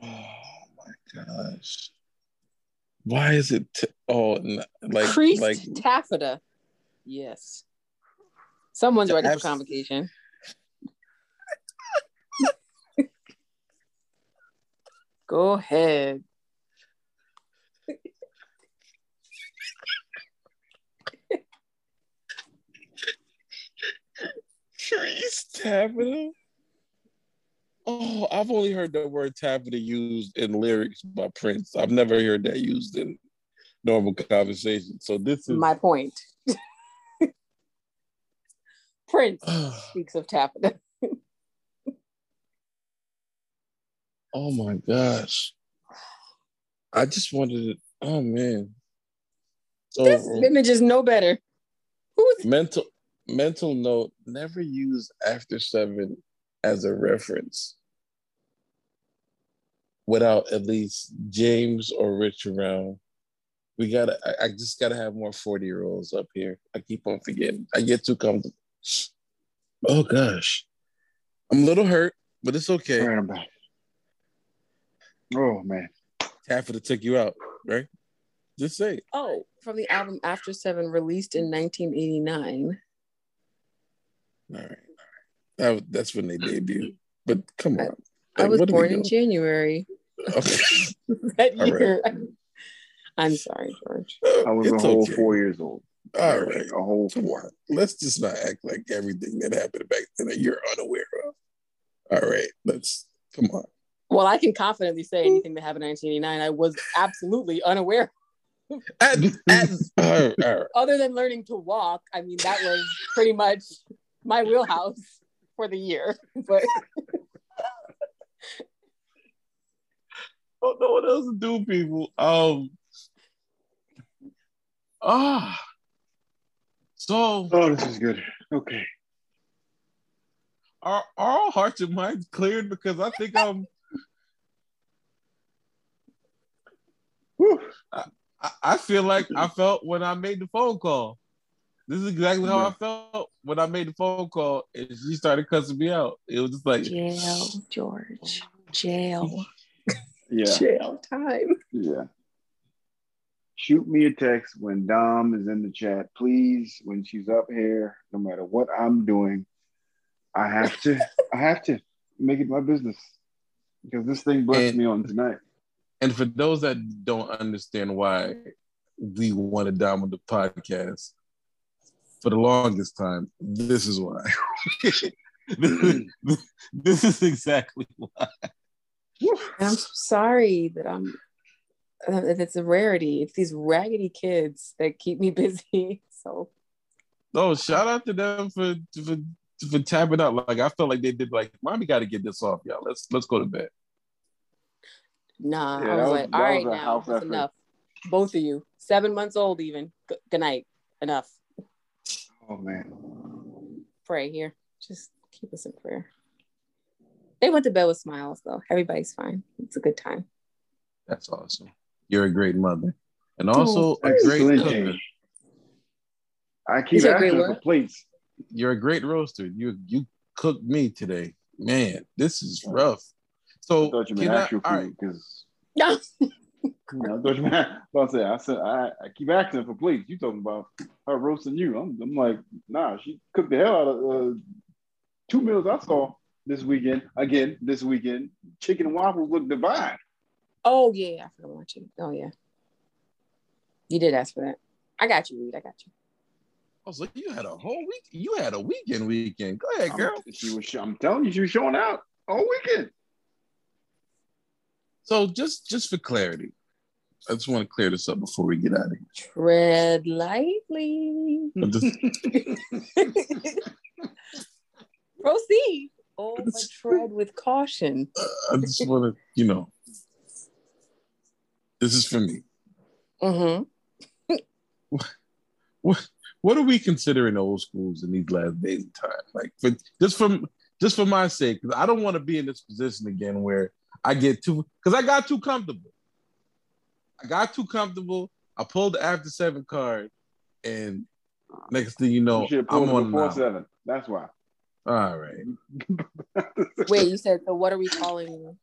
Oh my gosh. Why is it t- oh n- like Creased like taffeta. Yes. Someone's ready for Abs- convocation. Go ahead. Taffeta? Oh, I've only heard the word taffeta used in lyrics by Prince. I've never heard that used in normal conversation. So this is My point. Prince speaks of taffeta. oh my gosh. I just wanted to, oh man. So This image is no better. Who's mental mental note, never use after seven as a reference without at least James or Rich around. We gotta I, I just gotta have more 40 year olds up here. I keep on forgetting. I get too comfortable. Oh gosh. I'm a little hurt, but it's okay. All right, I'm back. Oh man. Taffeta took you out, right? Just say it. oh from the album After Seven released in 1989. All right. That, that's when they debuted. But come on. I Like, was what are we born in? January Okay. that All right. year. I I'm sorry, George. Oh, I was it's a whole okay. four years old. All right, a whole four. Let's just not act like everything that happened back then that you're unaware of. All right, let's come on. Well, I can confidently say anything that happened in 1989, I was absolutely unaware. At, at, all right, all right. Other than learning to walk, I mean, that was pretty much my wheelhouse for the year. But don't know what else to do, people. Um. Ah. So. Oh, this is good. Okay. Are, are all hearts and minds cleared? Because I think I'm. I, I feel like I felt when I made the phone call. This is exactly how I felt when I made the phone call and she started cussing me out. It was just like jail, George, jail yeah. jail time. Yeah. Shoot me a text when Dom is in the chat, please. When she's up here, no matter what I'm doing, I have to, I have to make it my business because this thing blessed and, me on tonight. And for those that don't understand why we wanted Dom on the podcast, for the longest time, this is why. this is exactly why. I'm sorry that I'm that it's a rarity. It's these raggedy kids that keep me busy. So no, shout out to them for for for tapping out. Like I felt like they did like, mommy gotta get this off, y'all. Let's let's go to bed. Nah, yeah, I was, was like, all right now, that's enough. Both of you. Seven months old even. G- good night. Enough. Oh man. Pray here. Just keep us in prayer. They went to bed with smiles though. Everybody's fine. It's a good time. That's awesome. You're a great mother. And also oh, a great cooker. I keep asking for plates. You're a great roaster. You you cooked me today. Man, this is rough. So I thought you meant actual food because no. I thought you meant I say I said I, I keep asking for plates. You talking about her roasting you. I'm, I'm like, nah, she cooked the hell out of uh, two meals I saw this weekend. Again, this weekend, chicken and waffles look divine. Oh yeah, I forgot about chicken. Oh yeah, you did ask for that. I got you, Reed. I got you. Oh, so you had a whole week. You had a weekend. Weekend. Go ahead, girl. I'm, she was. I'm telling you, she was showing out all weekend. So just just for clarity, I just want to clear this up before we get out of here. Tread lightly. Proceed. Oh, but tread with caution. I just want to, you know, this is for me. Mm-hmm. what, what are we considering old schools in these last days of time? Like, for just from just for my sake, because I don't want to be in this position again where I get too because I got too comfortable. I got too comfortable. I pulled the after seven card, and next thing you know, you I'm on before seven. That's why. All right. Wait, you said so? What are we calling?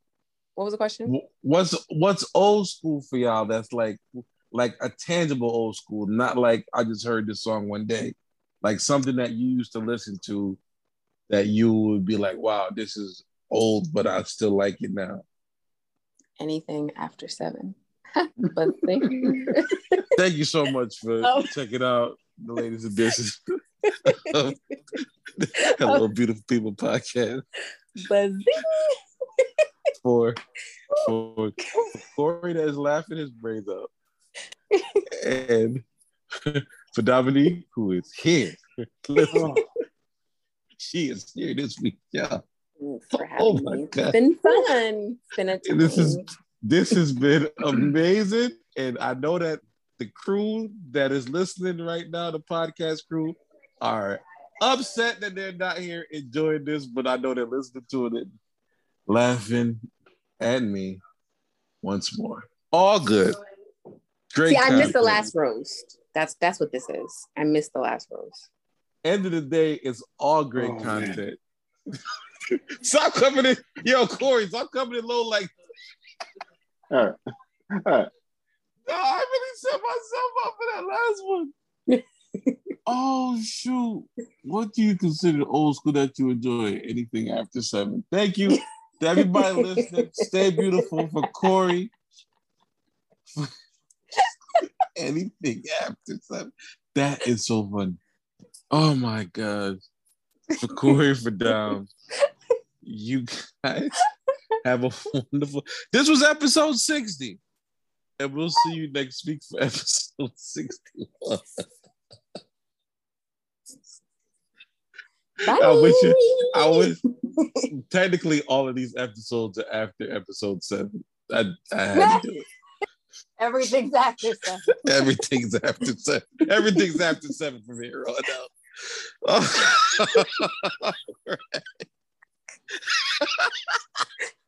What was the question? What's what's old school for y'all? That's like like a tangible old school, not like I just heard this song one day, like something that you used to listen to, that you would be like, wow, this is old, but I still like it now. Anything after seven. but thank you. thank you so much for oh. checking out the ladies latest edition. Hello, oh. beautiful people podcast. for for Corey that is laughing his brains up, and for Dominique who is here. Listen, she is here this week, yeah. Oh my me. god, it's been fun. It's been a time. This is this has been amazing, and I know that the crew that is listening right now, the podcast crew, are upset that they're not here enjoying this, but I know they're listening to it and laughing at me once more. All good. Great. See, I missed the last roast. That's that's what this is. I missed the last roast. End of the day, it's all great oh, content. stop coming in, yo, Corey. Stop coming in low like. all right. All right. No, I really set myself up for that last one. oh shoot! What do you consider old school that you enjoy? Anything after seven? Thank you to everybody listening. Stay beautiful for Corey. anything after seven. That is so funny. Oh my god. For Corey for Dom. You guys have a wonderful. This was episode 60. And we'll see you next week for episode 61. Bye. I wish you, I wish technically all of these episodes are after episode seven. I, I had to do it. Everything's after seven. Everything's after seven. Everything's after seven from here on out. Oh.